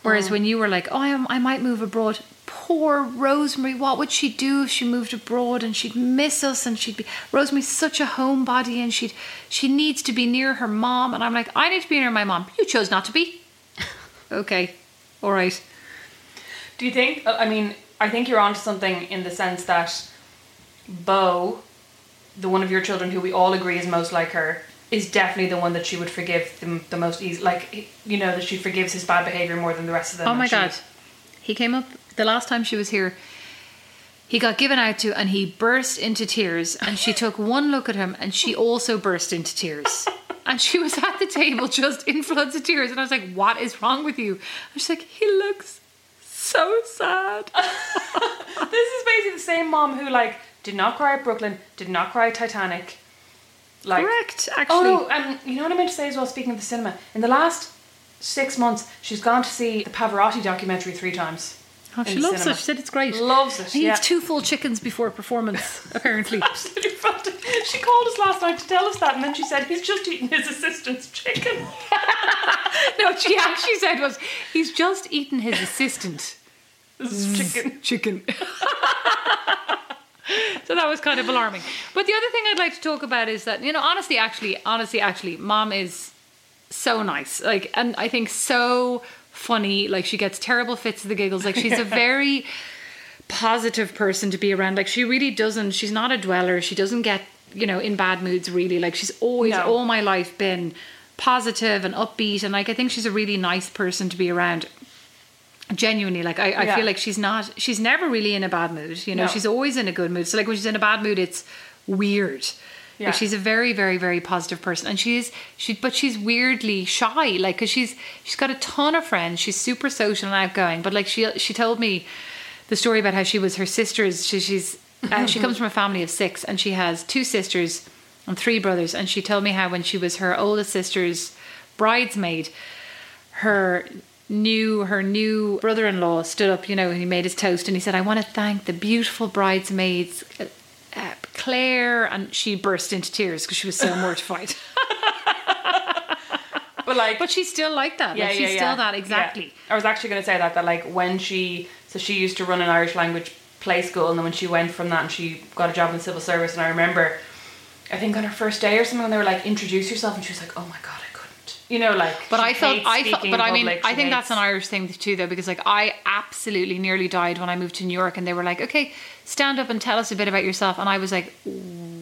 Whereas mm. when you were like, oh, I, am, I might move abroad. Poor Rosemary, what would she do if she moved abroad and she'd miss us and she'd be Rosemary's such a homebody and she'd she needs to be near her mom and I'm like, I need to be near my mom. You chose not to be. okay. All right. Do you think? I mean, I think you're onto something in the sense that Bo, the one of your children who we all agree is most like her, is definitely the one that she would forgive the, the most easy. Like, you know, that she forgives his bad behavior more than the rest of them. Oh my she- god. He came up the last time she was here. He got given out to and he burst into tears and she took one look at him and she also burst into tears. And she was at the table just in floods of tears and I was like, "What is wrong with you?" And she's like, "He looks so sad." This is basically the same mom who, like, did not cry at Brooklyn, did not cry at Titanic. Like, Correct, actually. Oh, no, and you know what I meant to say as well, speaking of the cinema? In the last six months, she's gone to see the Pavarotti documentary three times. Oh, she loves cinema. it. She said it's great. Loves it, He yeah. eats two full chickens before a performance, apparently. Absolutely. She called us last night to tell us that, and then she said he's just eaten his assistant's chicken. no, she actually said was he's just eaten his assistant. This is chicken. chicken. so that was kind of alarming. But the other thing I'd like to talk about is that you know, honestly, actually, honestly, actually, mom is so nice. Like, and I think so funny. Like, she gets terrible fits of the giggles. Like, she's a very positive person to be around. Like, she really doesn't. She's not a dweller. She doesn't get you know in bad moods. Really, like she's always No. all my life been positive and upbeat. And like, I think she's a really nice person to be around genuinely like I, I Yeah. feel like she's not she's never really in a bad mood you know No. she's always in a good mood so like when she's in a bad mood it's weird Yeah. like she's a very very very positive person. And she's she but she's weirdly shy like because she's she's got a ton of friends. She's super social and outgoing. But like she she told me the story about how she was her sister's she, she's uh, she comes from a family of six and she has two sisters and three brothers. And she told me how when she was her oldest sister's bridesmaid her new her new brother-in-law stood up you know and he made his toast and he said i want to thank the beautiful bridesmaids claire and she burst into tears because she was so mortified But like, but she's still like that yeah, like, yeah, she's yeah. still that exactly Yeah. I was actually going to say that that like when she so she used to run an Irish language play school, and then when she went from that and she got a job in civil service, and I remember, I think on her first day or something, when they were like, "Introduce yourself," and she was like, "Oh my god, I couldn't," you know, like. But I felt, I felt, but I mean, I think that's an Irish thing too, though, because like I absolutely nearly died when I moved to New York, and they were like, "Okay, stand up and tell us a bit about yourself," and I was like,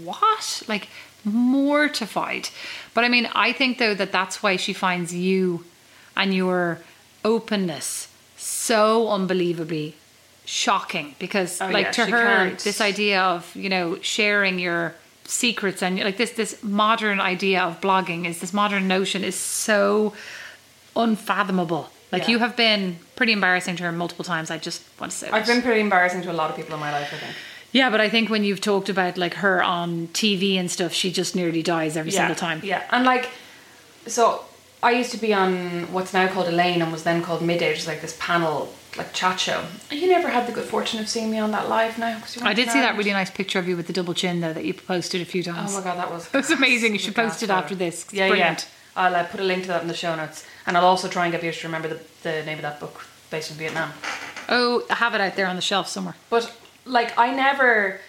"What?" Like mortified. But I mean, I think though that that's why she finds you and your openness so unbelievably shocking because Oh, like yeah, to her can't. this idea of you know sharing your secrets and like this this modern idea of blogging is this modern notion is so unfathomable like Yeah. you have been pretty embarrassing to her multiple times i just want to say I've that. been pretty embarrassing to a lot of people in my life. I think. yeah but i think when you've talked about like her on tv and stuff she just nearly dies every yeah, single time Yeah, and like, so I used to be on what's now called Elaine and was then called Midday, which is like this panel, like chat show. You never had the good fortune of seeing me on that live now. 'cause you I did see that really nice picture of you with the double chin though that you posted a few times. Oh my god, that was. Was amazing. You should post it after this. Yeah, brilliant. yeah. I'll uh, put a link to that in the show notes, and I'll also try and get Beatrice to remember the, the name of that book based in Vietnam. Oh, I have it out there on the shelf somewhere. But like, I never,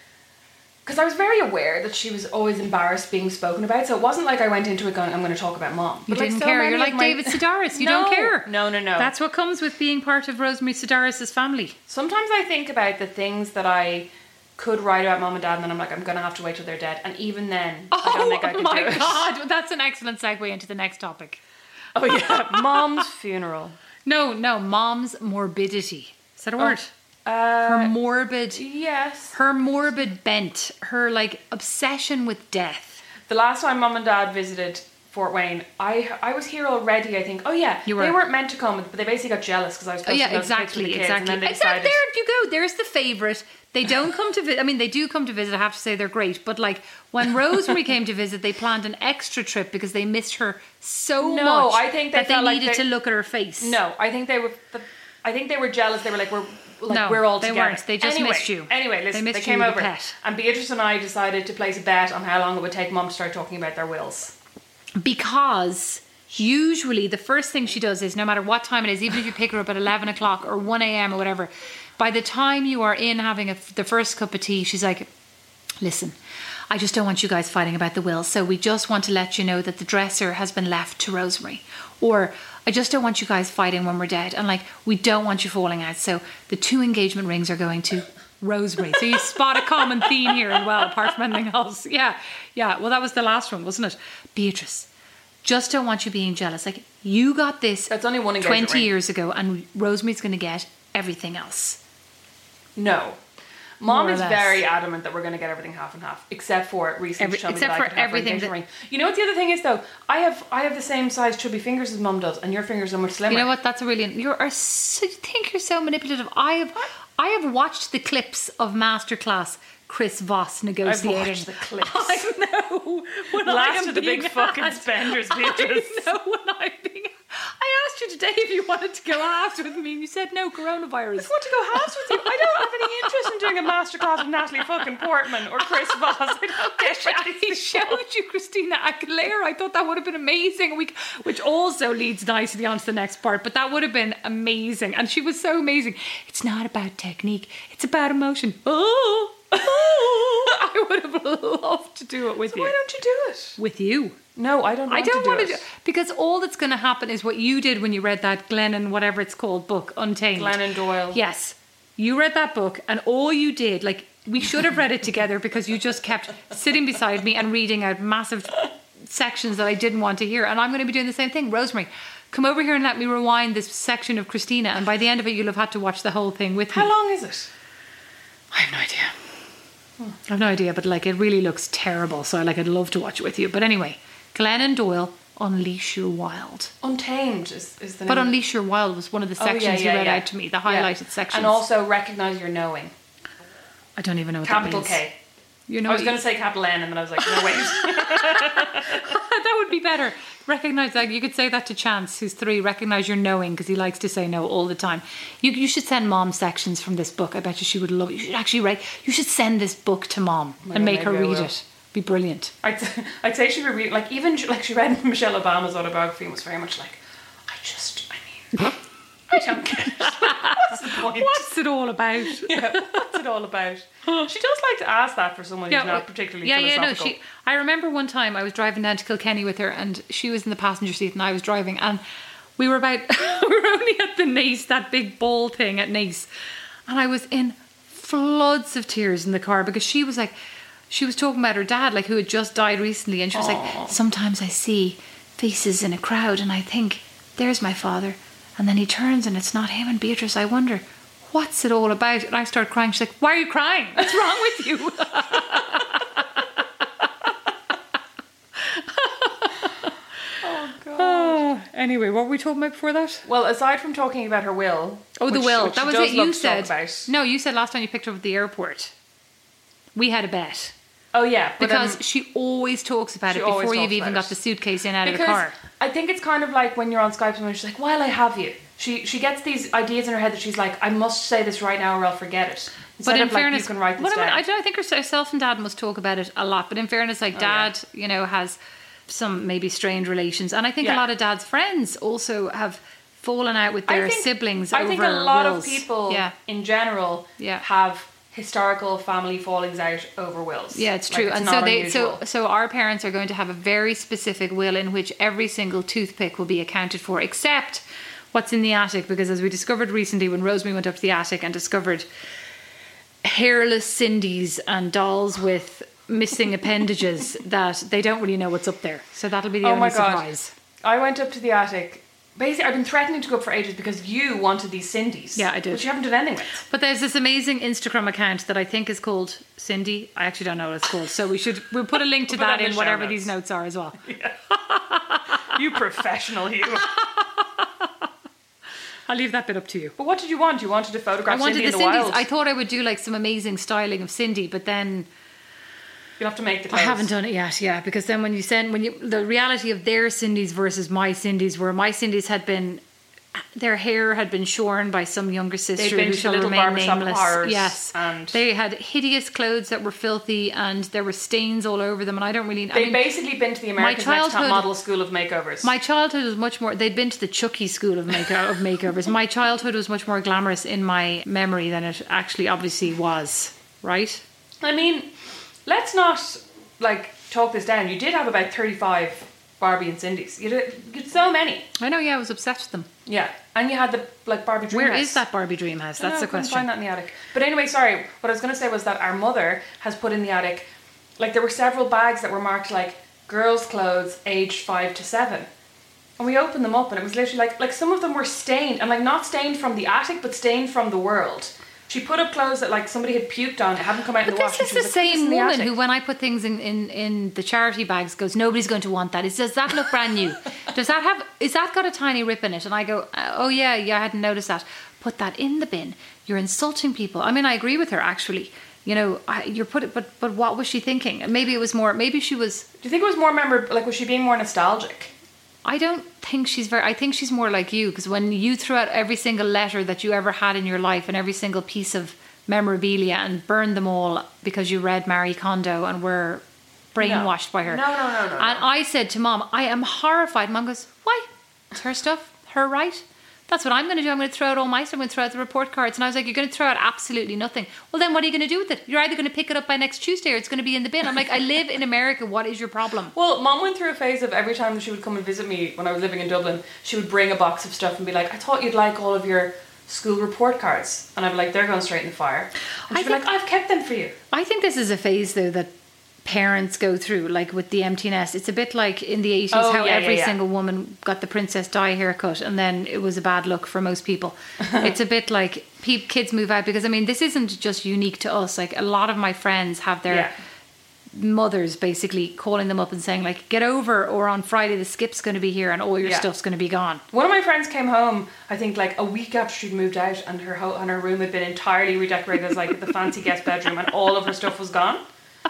because I was very aware that she was always embarrassed being spoken about. So it wasn't like I went into it going, "I'm going to talk about mom." You but didn't so care. many You're like my- David Sedaris. You No. don't care. No, no, no. That's what comes with being part of Rosemary Sedaris' family. Sometimes I think about the things that I could write about mom and dad, and then I'm like, I'm gonna have to wait till they're dead. And even then, I don't oh think I Oh can my do it. god, that's an excellent segue into the next topic. Oh yeah, mom's funeral. No, no, mom's morbidity. Is that a oh. word? Uh, her morbid, yes. her morbid bent, her like obsession with death. The last time mom and dad visited Fort Wayne, I I was here already. I think. Oh yeah, You They were. weren't meant to come, but they basically got jealous because I was. Oh yeah, to go to exactly, the kids, exactly. And then they Exactly. decided. There you go. There's the favorite. They don't come to visit. I mean, they do come to visit. I have to say they're great. But like when Rosemary came to visit, they planned an extra trip because they missed her so No, much. I think they that they felt like needed they- to look at her face. No, I think they were. The, I think they were jealous. They were like, we're like No, we're all they together. weren't. They just anyway, missed you. Anyway, listen, They they, came the over, pet. and Beatrice and I decided to place a bet on how long it would take mom to start talking about their wills. because usually the first thing she does is no matter what time it is, even if you pick her up at 11 o'clock or 1 a.m. or whatever, by the time you are in having a, the first cup of tea, she's like, listen, I just don't want you guys fighting about the will. So we just want to let you know that the dresser has been left to Rosemary. Or I just don't want you guys fighting when we're dead. And like, we don't want you falling out. So the two engagement rings are going to Rosemary. So you spot a common theme here as well, apart from anything else. Yeah, yeah. Well, that was the last one, wasn't it? Beatrice, just don't want you being jealous. Like, you got this That's only one engagement 20 ring. years ago, and Rosemary's going to get everything else. No. Mom More is very adamant that we're going to get everything half and half, except for recently Every- she told me except for everything that- You know what the other thing is though? I have I have the same size chubby fingers as Mom does, and your fingers are much slimmer. You know what? That's a really you are so, you think you're so manipulative. I have I have watched the clips of masterclass Chris Voss negotiating. watched the clips. I know. When Last I am of the big fucking spenders, I know when I'm being. I asked you today if you wanted to go halves with me, and you said no. Coronavirus. I want to go halves with you. I don't have any interest in doing a masterclass with Natalie fucking Portman or Chris Voss. I don't get I these showed you Christina Aguilera. I thought that would have been amazing. We, which also leads nicely onto the next part. But that would have been amazing, and she was so amazing. It's not about technique; it's about emotion. Oh. I would have loved to do it with you. Why don't you do it? with you? No, I don't. Want I don't to do want it. to do because all that's going to happen is what you did when you read that Glennon, whatever it's called, book, Untamed. Glennon Doyle. Yes. You read that book, and all you did, like, we should have read it together because you just kept sitting beside me and reading out massive sections that I didn't want to hear. And I'm going to be doing the same thing. Rosemary, come over here and let me rewind this section of Christina. And by the end of it, you'll have had to watch the whole thing with me. How long is it? I have no idea. I have no idea, but like, it really looks terrible. So, like, I'd love to watch it with you. But anyway, Glennon Doyle, Unleash Your Wild. Untamed is, is the But. Unleash Your Wild was one of the Oh, yeah, sections yeah, you read yeah. out to me, the Yeah. highlighted sections. And also recognize your knowing. I don't even know what Capital that means. K. You know, I was going to say capital N, and then I was like, no, wait. that would be better. Recognize that. You could say that to Chance, who's three. Recognize your knowing because he likes to say no all the time. You, you should send mom sections from this book. I bet you she would love it. You should actually write. You should send this book to mom my and make her read it. Be brilliant. I'd, I'd say she would read, like, even like she read Michelle Obama's autobiography and was very much like, I just, I mean, I don't get it. What's the point? What's it all about? Yeah, what's it all about? She does like to ask that for someone who's not particularly yeah, yeah, no. philosophical. She. I remember one time I was driving down to Kilkenny with her, and she was in the passenger seat, and I was driving, and we were about we were only at the Naas, that big ball thing at Naas, and I was in floods of tears in the car because she was like, she was talking about her dad, like who had just died recently, and she was like, sometimes I see faces in a crowd, and I think, there's my father, and then he turns and it's not him, and Beatrice, I wonder. What's it all about? And I start crying. She's like, Why are you crying? What's wrong with you? Oh, god. anyway, what were we talking about before that? Well, aside from talking about her will. Oh, the which- will. which that was it. You said. about. No, you said last time you picked her up at the airport. We had a bet. Oh yeah, because um, she always talks about it before you've even got it. the suitcase in out of the car. I think it's kind of like when you're on Skype and she's like, "While I have you," she she gets these ideas in her head that she's like, "I must say this right now or I'll forget it." Instead But in of like, fairness, you can write this I, mean, down. I don't think herself and dad must talk about it a lot. But in fairness, like Oh, yeah. dad, you know, has some maybe strained relations, and I think a lot of dad's friends also have fallen out with their I think- siblings. I over think a lot wills. of people Yeah. in general Yeah. have historical family fallings out over wills. Yeah, it's Like, true. and so they unusual. so so our parents are going to have a very specific will in which every single toothpick will be accounted for except what's in the attic because as we discovered recently when Rosemary went up to the attic and discovered hairless Cindy's and dolls with missing appendages that they don't really know what's up there. So that'll be the oh only my god! surprise. I went up to the attic. Basically, I've been threatening to go up for ages because you wanted these Cindy's. Yeah, I did. But you haven't done anything with. But there's this amazing Instagram account that I think is called Cindy. I actually don't know what it's called. So we should we'll put a link to We'll that in whatever show these notes are as well. You professional, you. I'll leave that bit up to you. But what did you want? You wanted to photograph I wanted Cindy the the Cindy's. wild. I thought I would do like some amazing styling of Cindy, but then You'll have to make the I haven't done it yet. Yeah, because then when you send when you the reality of their Cindy's versus my Cindy's, where my Cindy's had been. Their hair had been shorn by some younger sister who shall little remain nameless. yes, and- they had hideous clothes that were filthy, and there were stains all over them. And I don't really. I They've mean, basically been to the American Next Top Model School of Makeovers. My childhood was much more. They'd been to the Chucky school of make of makeovers. My childhood was much more glamorous in my memory than it actually obviously was. Right? I mean, let's not like talk this down. You did have about thirty-five Barbie and Cindy's. You did, you had so many. I know. Yeah, I was obsessed with them. Yeah, and you had the like Barbie Dream Where House. is that Barbie Dream House? That's the question. Find that in the attic. But anyway, sorry. What I was going to say was that our mother has put in the attic, like there were several bags that were marked like girls' clothes, aged five to seven. And we opened them up, and it was literally like like some of them were stained, and like not stained from the attic, but stained from the world. She put up clothes that like somebody had puked on, it hadn't come out in But the wash. this is the like, "Put this in same the woman attic." who, when I put things in, in, in the charity bags, goes, "Nobody's going to want that." It says, "That look brand new." Does that have? Is that got a tiny rip in it? And I go, uh, "Oh yeah, yeah, I hadn't noticed that." Put that in the bin. You're insulting people. I mean, I agree with her actually. You know, I, you're put it, but but what was she thinking? Maybe it was more. Maybe she was. Do you think it was more memorable? Like was she being more nostalgic? I don't think she's very. I think she's more like you because when you threw out every single letter that you ever had in your life and every single piece of memorabilia and burned them all because you read Marie Kondo and were brainwashed by her. No, no, no, no, And I said to mom, I am horrified. Mom goes, Why? It's her stuff, her right. That's what I'm going to do. I'm going to throw out all my stuff. I'm going to throw out the report cards. And I was like, You're going to throw out absolutely nothing. Well, then what are you going to do with it? You're either going to pick it up by next Tuesday or it's going to be in the bin. I'm like, I live in America. What is your problem? Well, mom went through a phase of every time she would come and visit me when I was living in Dublin, she would bring a box of stuff and be like, I thought you'd like all of your school report cards. And I'd be like, they're going straight in the fire. And she'd be like, I've kept them for you. I think this is a phase though that parents go through, like with the empty nest. It's a bit like in the eighties Oh, how yeah, every yeah, yeah. single woman got the Princess Di haircut, and then it was a bad look for most people. it's a bit like pe- kids move out because I mean this isn't just unique to us. Like a lot of my friends have their mothers basically calling them up and saying like, "Get over," or on Friday the skip's going to be here and all your Yeah. stuff's going to be gone. One of my friends came home, I think like a week after she'd moved out, and her ho- and her room had been entirely redecorated as like the fancy guest bedroom, and all of her stuff was gone.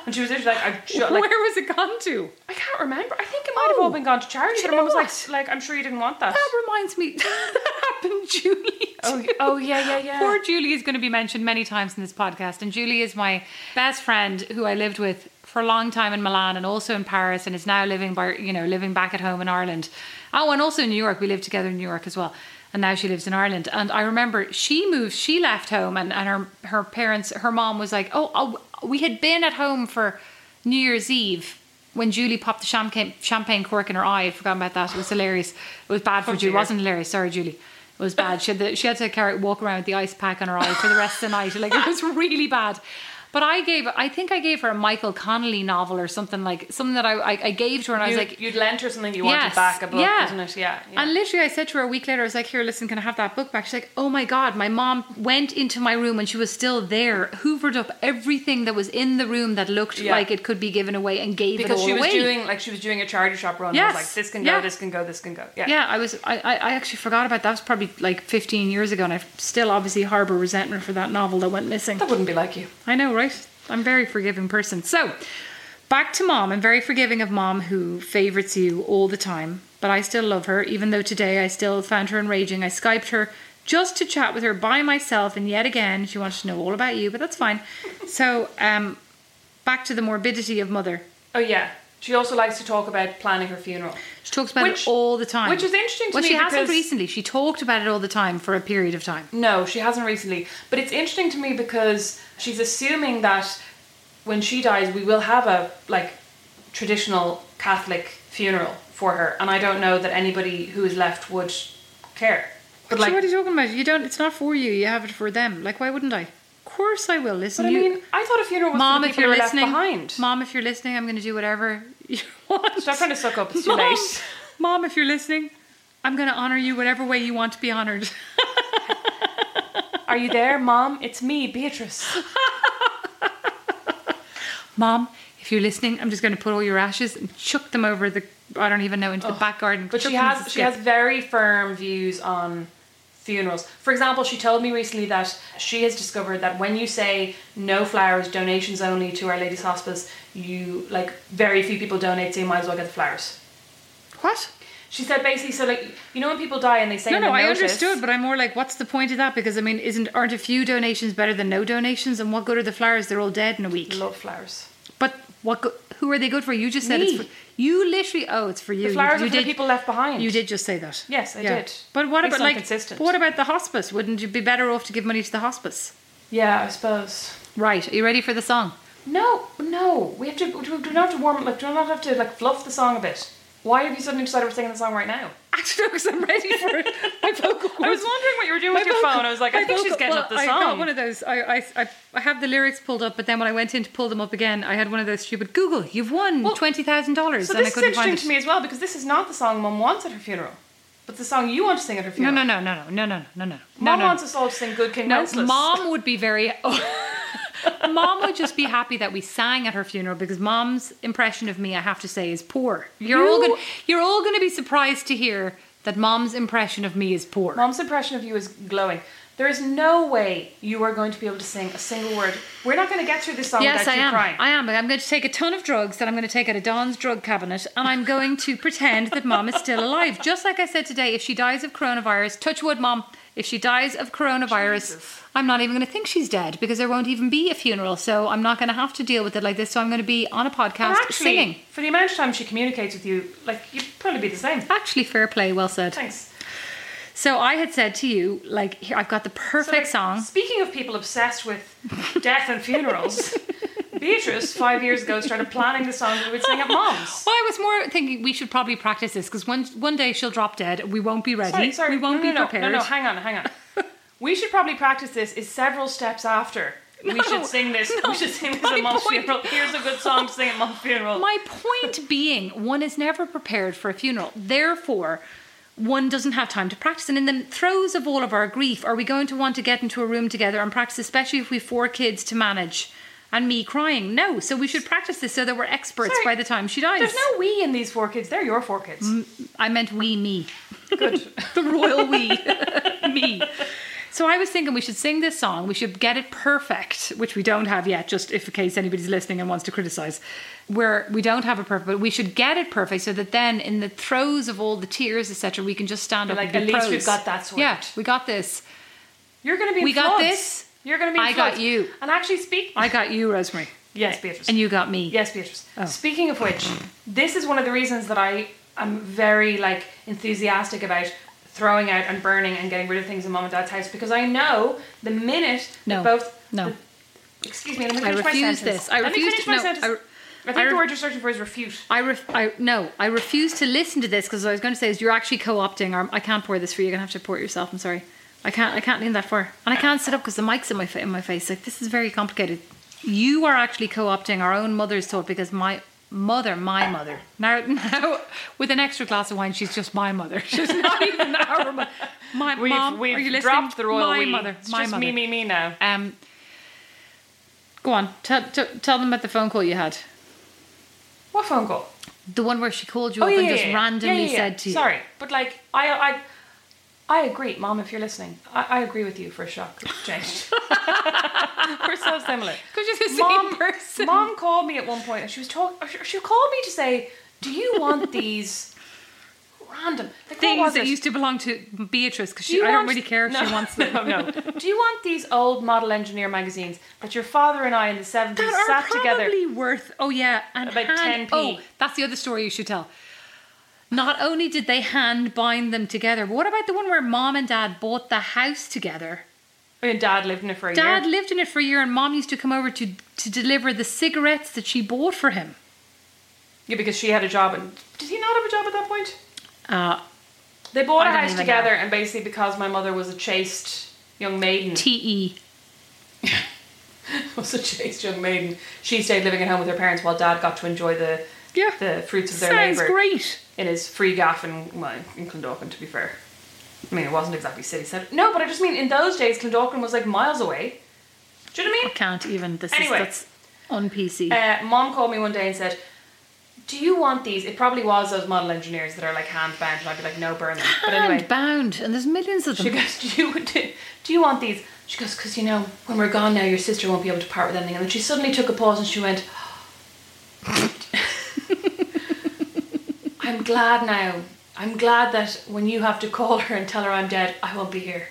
And she was literally like, I ju- like, Where was it gone to? I can't remember. I think it might have all oh. been gone to charity. Do you But I know was what? like, like, I'm sure you didn't want that. That reminds me, that happened, Julie. Oh, too. oh yeah, yeah, yeah. Poor Julie is going to be mentioned many times in this podcast, and Julie is my best friend who I lived with for a long time in Milan and also in Paris, and is now living by you know living back at home in Ireland. Oh, and also in New York. We lived together in New York as well, and now she lives in Ireland. And I remember she moved, she left home, and, and her her parents, her mom was like, oh, oh, we had been at home for New Year's Eve. When Julie popped the champagne, champagne cork in her eye, I'd forgotten about that. It was hilarious. It was bad for Oh, Julie. It wasn't hilarious. Sorry, Julie. It was bad. She had, the, she had to carry, walk around with the ice pack on her eye for the rest of the night. Like it was really bad. But I gave, I think I gave her a Michael Connelly novel or something like something that I, I, I gave to her, and I was like, you'd lent her something you wanted Yes, back a book, yeah. wasn't it? Yeah. yeah. and literally, I said to her a week later, I was like, "Here, listen, can I have that book back?" She's like, "Oh my god, my mom went into my room and she was still there, hoovered up everything that was in the room that looked Yeah. like it could be given away, and gave because it all she was away." doing like she was doing a charity shop run. and Yes, was like this can go, yeah. this can go, this can go. Yeah. yeah, I was. I, I I actually forgot about that. That was probably like 15 years ago, and I still obviously harbour resentment for that novel that went missing. That wouldn't be like you. I know, right? I'm a very forgiving person. So, Back to mom. I'm very forgiving of mom who favorites you all the time, but I still love her, even though today I still found her enraging. I Skyped her just to chat with her by myself, and yet again, she wanted to know all about you, but that's fine. So, um, back to the morbidity of mother. Oh yeah. She also likes to talk about planning her funeral. She talks about Which- it all the time. which is interesting to well, me she hasn't recently. She talked about it all the time for a period of time. No, she hasn't recently. But it's interesting to me because she's assuming that when she dies, we will have a like traditional Catholic funeral for her, and I don't know that anybody who is left would care. But so like, what are you talking about? You don't. It's not for you. You have it for them. Like, why wouldn't I? Of course, I will listen. but I you- mean, I thought a funeral was Mom, for the if you're listening, left behind. Mom, if you're listening, I'm going to do whatever you want. Stop trying to suck up. It's too Mom, late. Mom, if you're listening, I'm going to honor you whatever way you want to be honored. Are you there, Mom? It's me, Beatrice. Mom, if you're listening, I'm just going to put all your ashes and chuck them over the. I don't even know into the back garden. But she has she has very firm views on funerals. For example, she told me recently that she has discovered that when you say no flowers, donations only to Our Lady's Hospice, you like very few people donate, so you might as well get the flowers. What? She said basically, so like you know when people die and they say No, no, I notice- understood, but I'm more like, what's the point of that? Because I mean, isn't aren't a few donations better than no donations? And what good are the flowers? They're all dead in a week. I love flowers. What? Go- who are they good for? You just said Me. it's for you. Literally, oh, it's for you. The flowers you, are you for the people left behind. You did just say that. Yes, I did. But what about like? inconsistent. But what about the hospice? Wouldn't you be better off to give money to the hospice? Yeah, I suppose. Right. Are you ready for the song? No, no, we have to. Do we not have to warm? Like, do we not have to like fluff the song a bit? Why have you suddenly decided we're singing the song right now? Actually, because I'm ready for it. My vocal cords. I was wondering what you were doing My with your vocal- phone. I was like, I think she's getting well, up the song. I got one of those. I, I, I, I have the lyrics pulled up, but then when I went in to pull them up again, I had one of those stupid Google. You've won Well, twenty thousand dollars, So and this is couldn't interesting find to me as well because this is not the song Mum wants at her funeral, but the song you want to sing at her funeral. no, no, no, no, no, no, no, no. Mum no, no. wants us all to sing "Good King No, Wenceslas." mom would be very. mom would just be happy that we sang at her funeral because mom's impression of me, I have to say, is poor. You're all You- going. You're all going to be surprised to hear that mom's impression of me is poor. Mom's impression of you is glowing. There is no way you are going to be able to sing a single word. We're not going to get through this song Yes, without I you am. crying. I am. I'm going to take a ton of drugs that I'm going to take out of Don's drug cabinet, and I'm going to pretend that mom is still alive. Just like I said today, if she dies of coronavirus, touch wood, mom. If she dies of coronavirus, I'm not even going to think she's dead because there won't even be a funeral. So I'm not going to have to deal with it like this. So I'm going to be on a podcast actually, singing. for the amount of time she communicates with you, like you'd probably be the same. Actually, fair play. Well said. Thanks. So I had said to you, like, here, I've got the perfect So, like, song. Speaking of people obsessed with death and funerals, Beatrice five years ago started planning the song that we would sing at Mom's. Well, I was more thinking we should probably practice this because one one day she'll drop dead. And we won't be ready. Sorry, sorry, we won't no, be no, no, prepared. No, no, hang on, hang on. we should probably practice this. Is several steps after. we should sing this. no. We should sing this at Mom's point- funeral. Here's a good song to sing at Mom's funeral. My point being, one is never prepared for a funeral. Therefore, one doesn't have time to practice. And in the throes of all of our grief, are we going to want to get into a room together and practice, especially if we've four kids to manage and me crying? No. So we should practice this so that we're experts Sorry, by the time she dies. There's no we in these four kids. They're your four kids. Mm, I meant we, me. Good. the royal we. me. So I was thinking we should sing this song. We should get it perfect, which we don't have yet, just if in case anybody's listening and wants to criticize. Where we don't have it perfect, but we should get it perfect so that then in the throes of all the tears, etc., we can just stand You're up like, and be like, "At least pros. we've got that sorted." Yeah, we got this. You're going to be. We got this. You're going to be. I got you. And actually, speak. I got you, Rosemary. Yes, Beatrice. And you got me. Yes, Beatrice. Oh. Speaking of which, this is one of the reasons that I am very like enthusiastic about throwing out and burning and getting rid of things in mom and dad's house because I know the minute No. both No. excuse me, let me I finish my refuse sentence. this. I let me refuse finish to- my no, sentence. I I, re- think I the word you're searching for is refute. I, ref- I no, I refuse to listen to this because I was going to say is you're actually co-opting. Or I can't pour this for you. You're gonna have to pour it yourself. I'm sorry. I can't. I can't lean that far, and I can't sit up because the mic's in my fa- in my face. Like this is very complicated. You are actually co-opting our own mother's thought because my mother, my mother, now now with an extra glass of wine, she's just my mother. She's not even our mother. My We've, mom. we've are you listening? dropped the royal my we. mother. It's my just mother. me, me, me now. Um. Go on. Tell, tell tell them about the phone call you had. What phone call? The one where she called you up and just randomly Oh, Yeah, yeah, yeah. said to you. Sorry, but like I, I, I agree, Mom. If you're listening, I, I agree with you for a shock change. We're so similar. Because you're the same Mom, person. Mom called me at one point, and she was talking. She called me to say, "Do you want these random like, Things that it? used to belong to Beatrice, because Do I don't really care if no, she wants them. No, no. Do you want these old model engineer magazines that your father and I in the seventies sat together? probably worth. Oh yeah, and About hand, 10p. Oh, that's the other story you should tell. Not only did they hand bind them together, but what about the one where mom and dad bought the house together? And Dad lived in it for a year. Dad year. lived in it for a year, and mom used to come over to to deliver the cigarettes that she bought for him. Yeah, because she had a job, and did he not have a job at that point? Uh, They bought I a house together, know. and basically because my mother was a chaste young maiden, T E. was a chaste young maiden, she stayed living at home with her parents while Dad got to enjoy the Yeah. the fruits of their Sounds labour great. It is free gaff in well, in Clondalkin. To be fair, I mean it wasn't exactly city centre. No, but I just mean in those days Clondalkin was like miles away. Do you know what I mean? I can't even. This Anyway. is that's on PC. Uh, Mom called me one day and said, "Do you want these?" It probably was those model engineers that are like hand bound, and I'd be like, "No, burn them." But anyway, Hand bound, and there's millions of them. she goes, "Do you do, do you want these?" She goes, "Because you know, when we're gone now, your sister won't be able to part with anything." And then she suddenly took a pause and she went, "I'm glad now. I'm glad that when you have to call her and tell her I'm dead, I won't be here.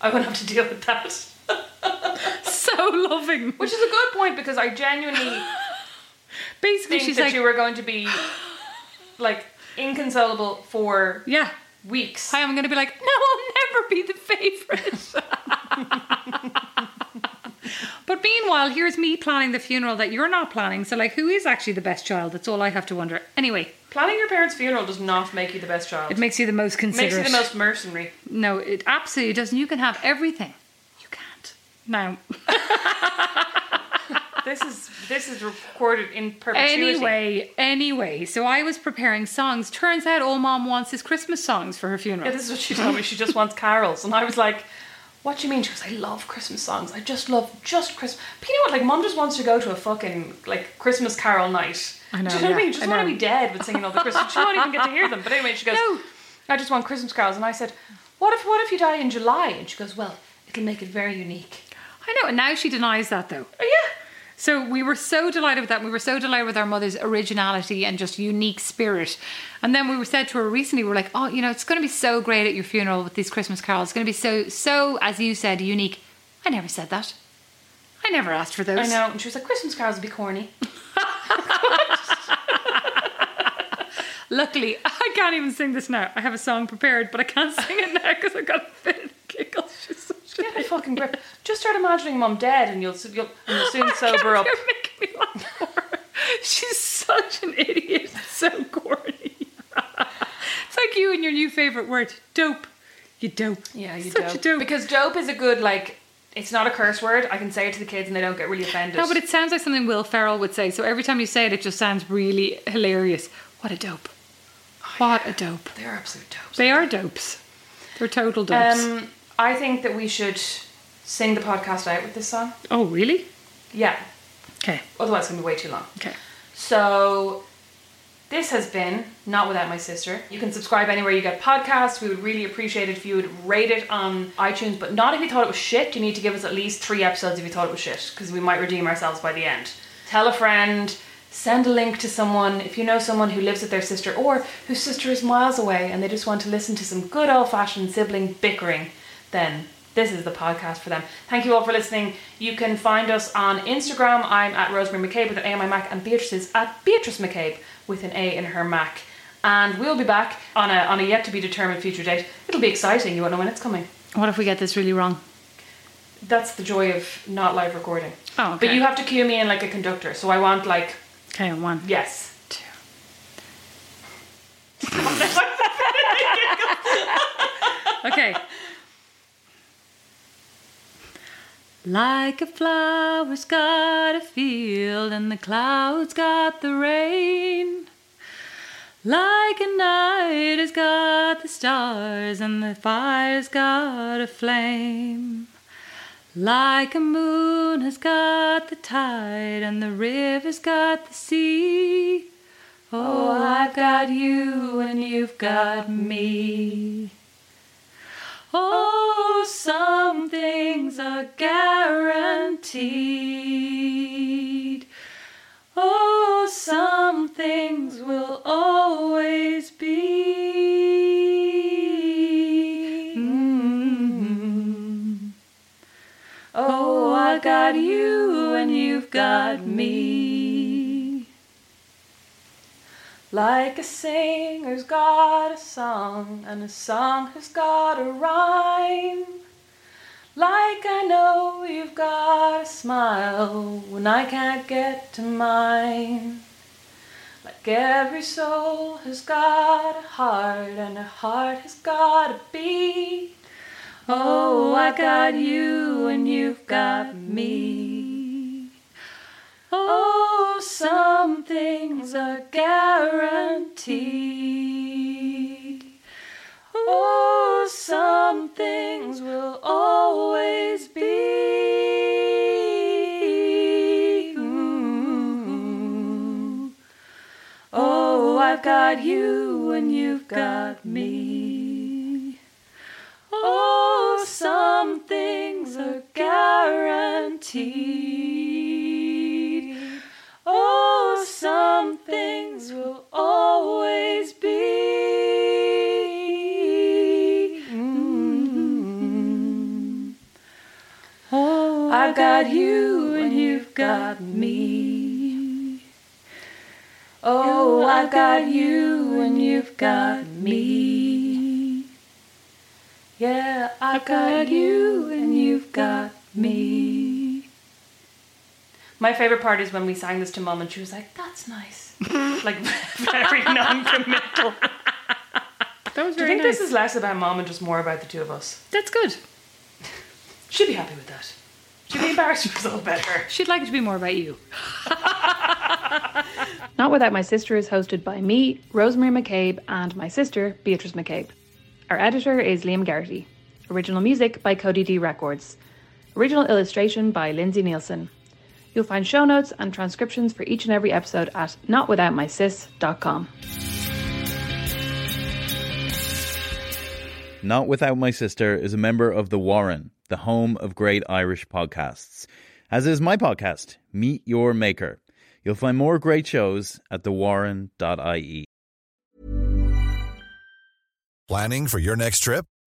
I won't have to deal with that." so loving. Which is a good point because I genuinely Basically, think she's that like, you were going to be like inconsolable for yeah. weeks. I'm going to be like, no, I'll never be the favourite. but meanwhile, here's me planning the funeral that you're not planning. So, like, who is actually the best child? That's all I have to wonder. Anyway, Planning your parents' funeral does not make you the best child. it makes you the most It makes you the most mercenary. No, it absolutely doesn't. You can have everything. You can't. Now, This is this is recorded in perpetuity. anyway, anyway, so I was preparing songs. Turns out all mom wants is Christmas songs for her funeral. Yeah, this is what she told me. She just wants carols, and I was like, "What do you mean?" She goes, "I love Christmas songs. I just love just Christmas." But you know what? Like, mom just wants to go to a fucking like Christmas carol night. I know, Do you know what I mean? She just want to be dead with singing all the Christmas. She won't even get to hear them. But anyway, she goes, No. "I just want Christmas carols," and I said, "What if what if you die in July?" And she goes, "Well, it'll make it very unique." I know, and now she denies that though. Oh yeah. So we were so delighted with that. We were so delighted with our mother's originality and just unique spirit. And then we were said to her recently, we were like, oh, you know, it's going to be so great at your funeral with these Christmas carols. It's going to be so, so, as you said, unique. I never said that. I never asked for those. I know. And she was like, Christmas carols would be corny. Luckily, I can't even sing this now. I have a song prepared, but I can't sing it now because I've got a fit of giggles. She's such a Get a fucking grip. Just start imagining mom dead and you'll, you'll, and you'll soon sober up. You're making me laugh more. She's such an idiot. So corny. it's like you and your new favourite word, dope. You dope. Yeah, you Such dope. dope. Because dope is a good, like, it's not a curse word. I can say it to the kids and they don't get really offended. No, but it sounds like something Will Ferrell would say. So every time you say it, it just sounds really hilarious. What a dope. What a dope. They're absolute dopes. They are dopes. They're total dopes. Um, I think that we should sing the podcast out with this song. oh, really? Yeah. Okay. Otherwise, it's going to be way too long. Okay. So, this has been Not Without My Sister. You can subscribe anywhere you get podcasts. We would really appreciate it if you would rate it on iTunes, but not if you thought it was shit. You need to give us at least three episodes if you thought it was shit, because we might redeem ourselves by the end. Tell a friend, send a link to someone if you know someone who lives with their sister or whose sister is miles away and they just want to listen to some good old fashioned sibling bickering, then this is the podcast for them. Thank you all for listening. You can find us on Instagram. I'm at Rosemary Mac Cabe with an A on my Mac, and Beatrice is at Beatrice Mac Cabe with an A in her Mac. And we'll be back on a on a yet to be determined future date. It'll be exciting. You won't know when it's coming. What if we get this really wrong? That's the joy of not live recording. Oh, okay. But you have to cue me in like a conductor. So I want like Okay, one. yes. Two. Okay. Like a flower's got a field and the clouds got the rain. Like a night has got the stars and the fire's got a flame. Like a moon has got the tide and the river's got the sea. Oh, I've got you and you've got me. Some things are guaranteed. Oh, some things will always be. Mm. Oh, I got you and you've got me. Like a singer's got a song, and a song has got a rhyme. Like I know you've got a smile when I can't get to mine. Like every soul has got a heart, and a heart has got a beat. Oh, I got you and you've got me. Oh, some things are guaranteed. Oh, some things will always be. Mm. Oh, I've got you and you've got me. Oh, some things are guaranteed. Oh, some things will always be. Mm. Oh, I've got you and you've got me. Oh, I've got you and you've got me. Yeah, I've got you and you've got me. My favorite part is when we sang this to mom and she was like, "That's nice," like very non-committal. That was Do you think nice. this is less about mom and just more about the two of us? That's good. She'd be happy with that. She'd be embarrassed if it was all about her. She'd like it to be more about you. Not Without My Sister is hosted by me, Rosemary MacCabe, and my sister, Beatrice MacCabe. Our editor is Liam Garrity. Original music by Cody D Records. Original illustration by Lindsay Nielsen. You'll find show notes and transcriptions for each and every episode at notwithoutmysis.com. Not Without My Sister is a member of The Warren, the home of great Irish podcasts. As is my podcast, Meet Your Maker. You'll find more great shows at thewarren.ie. Planning for your next trip?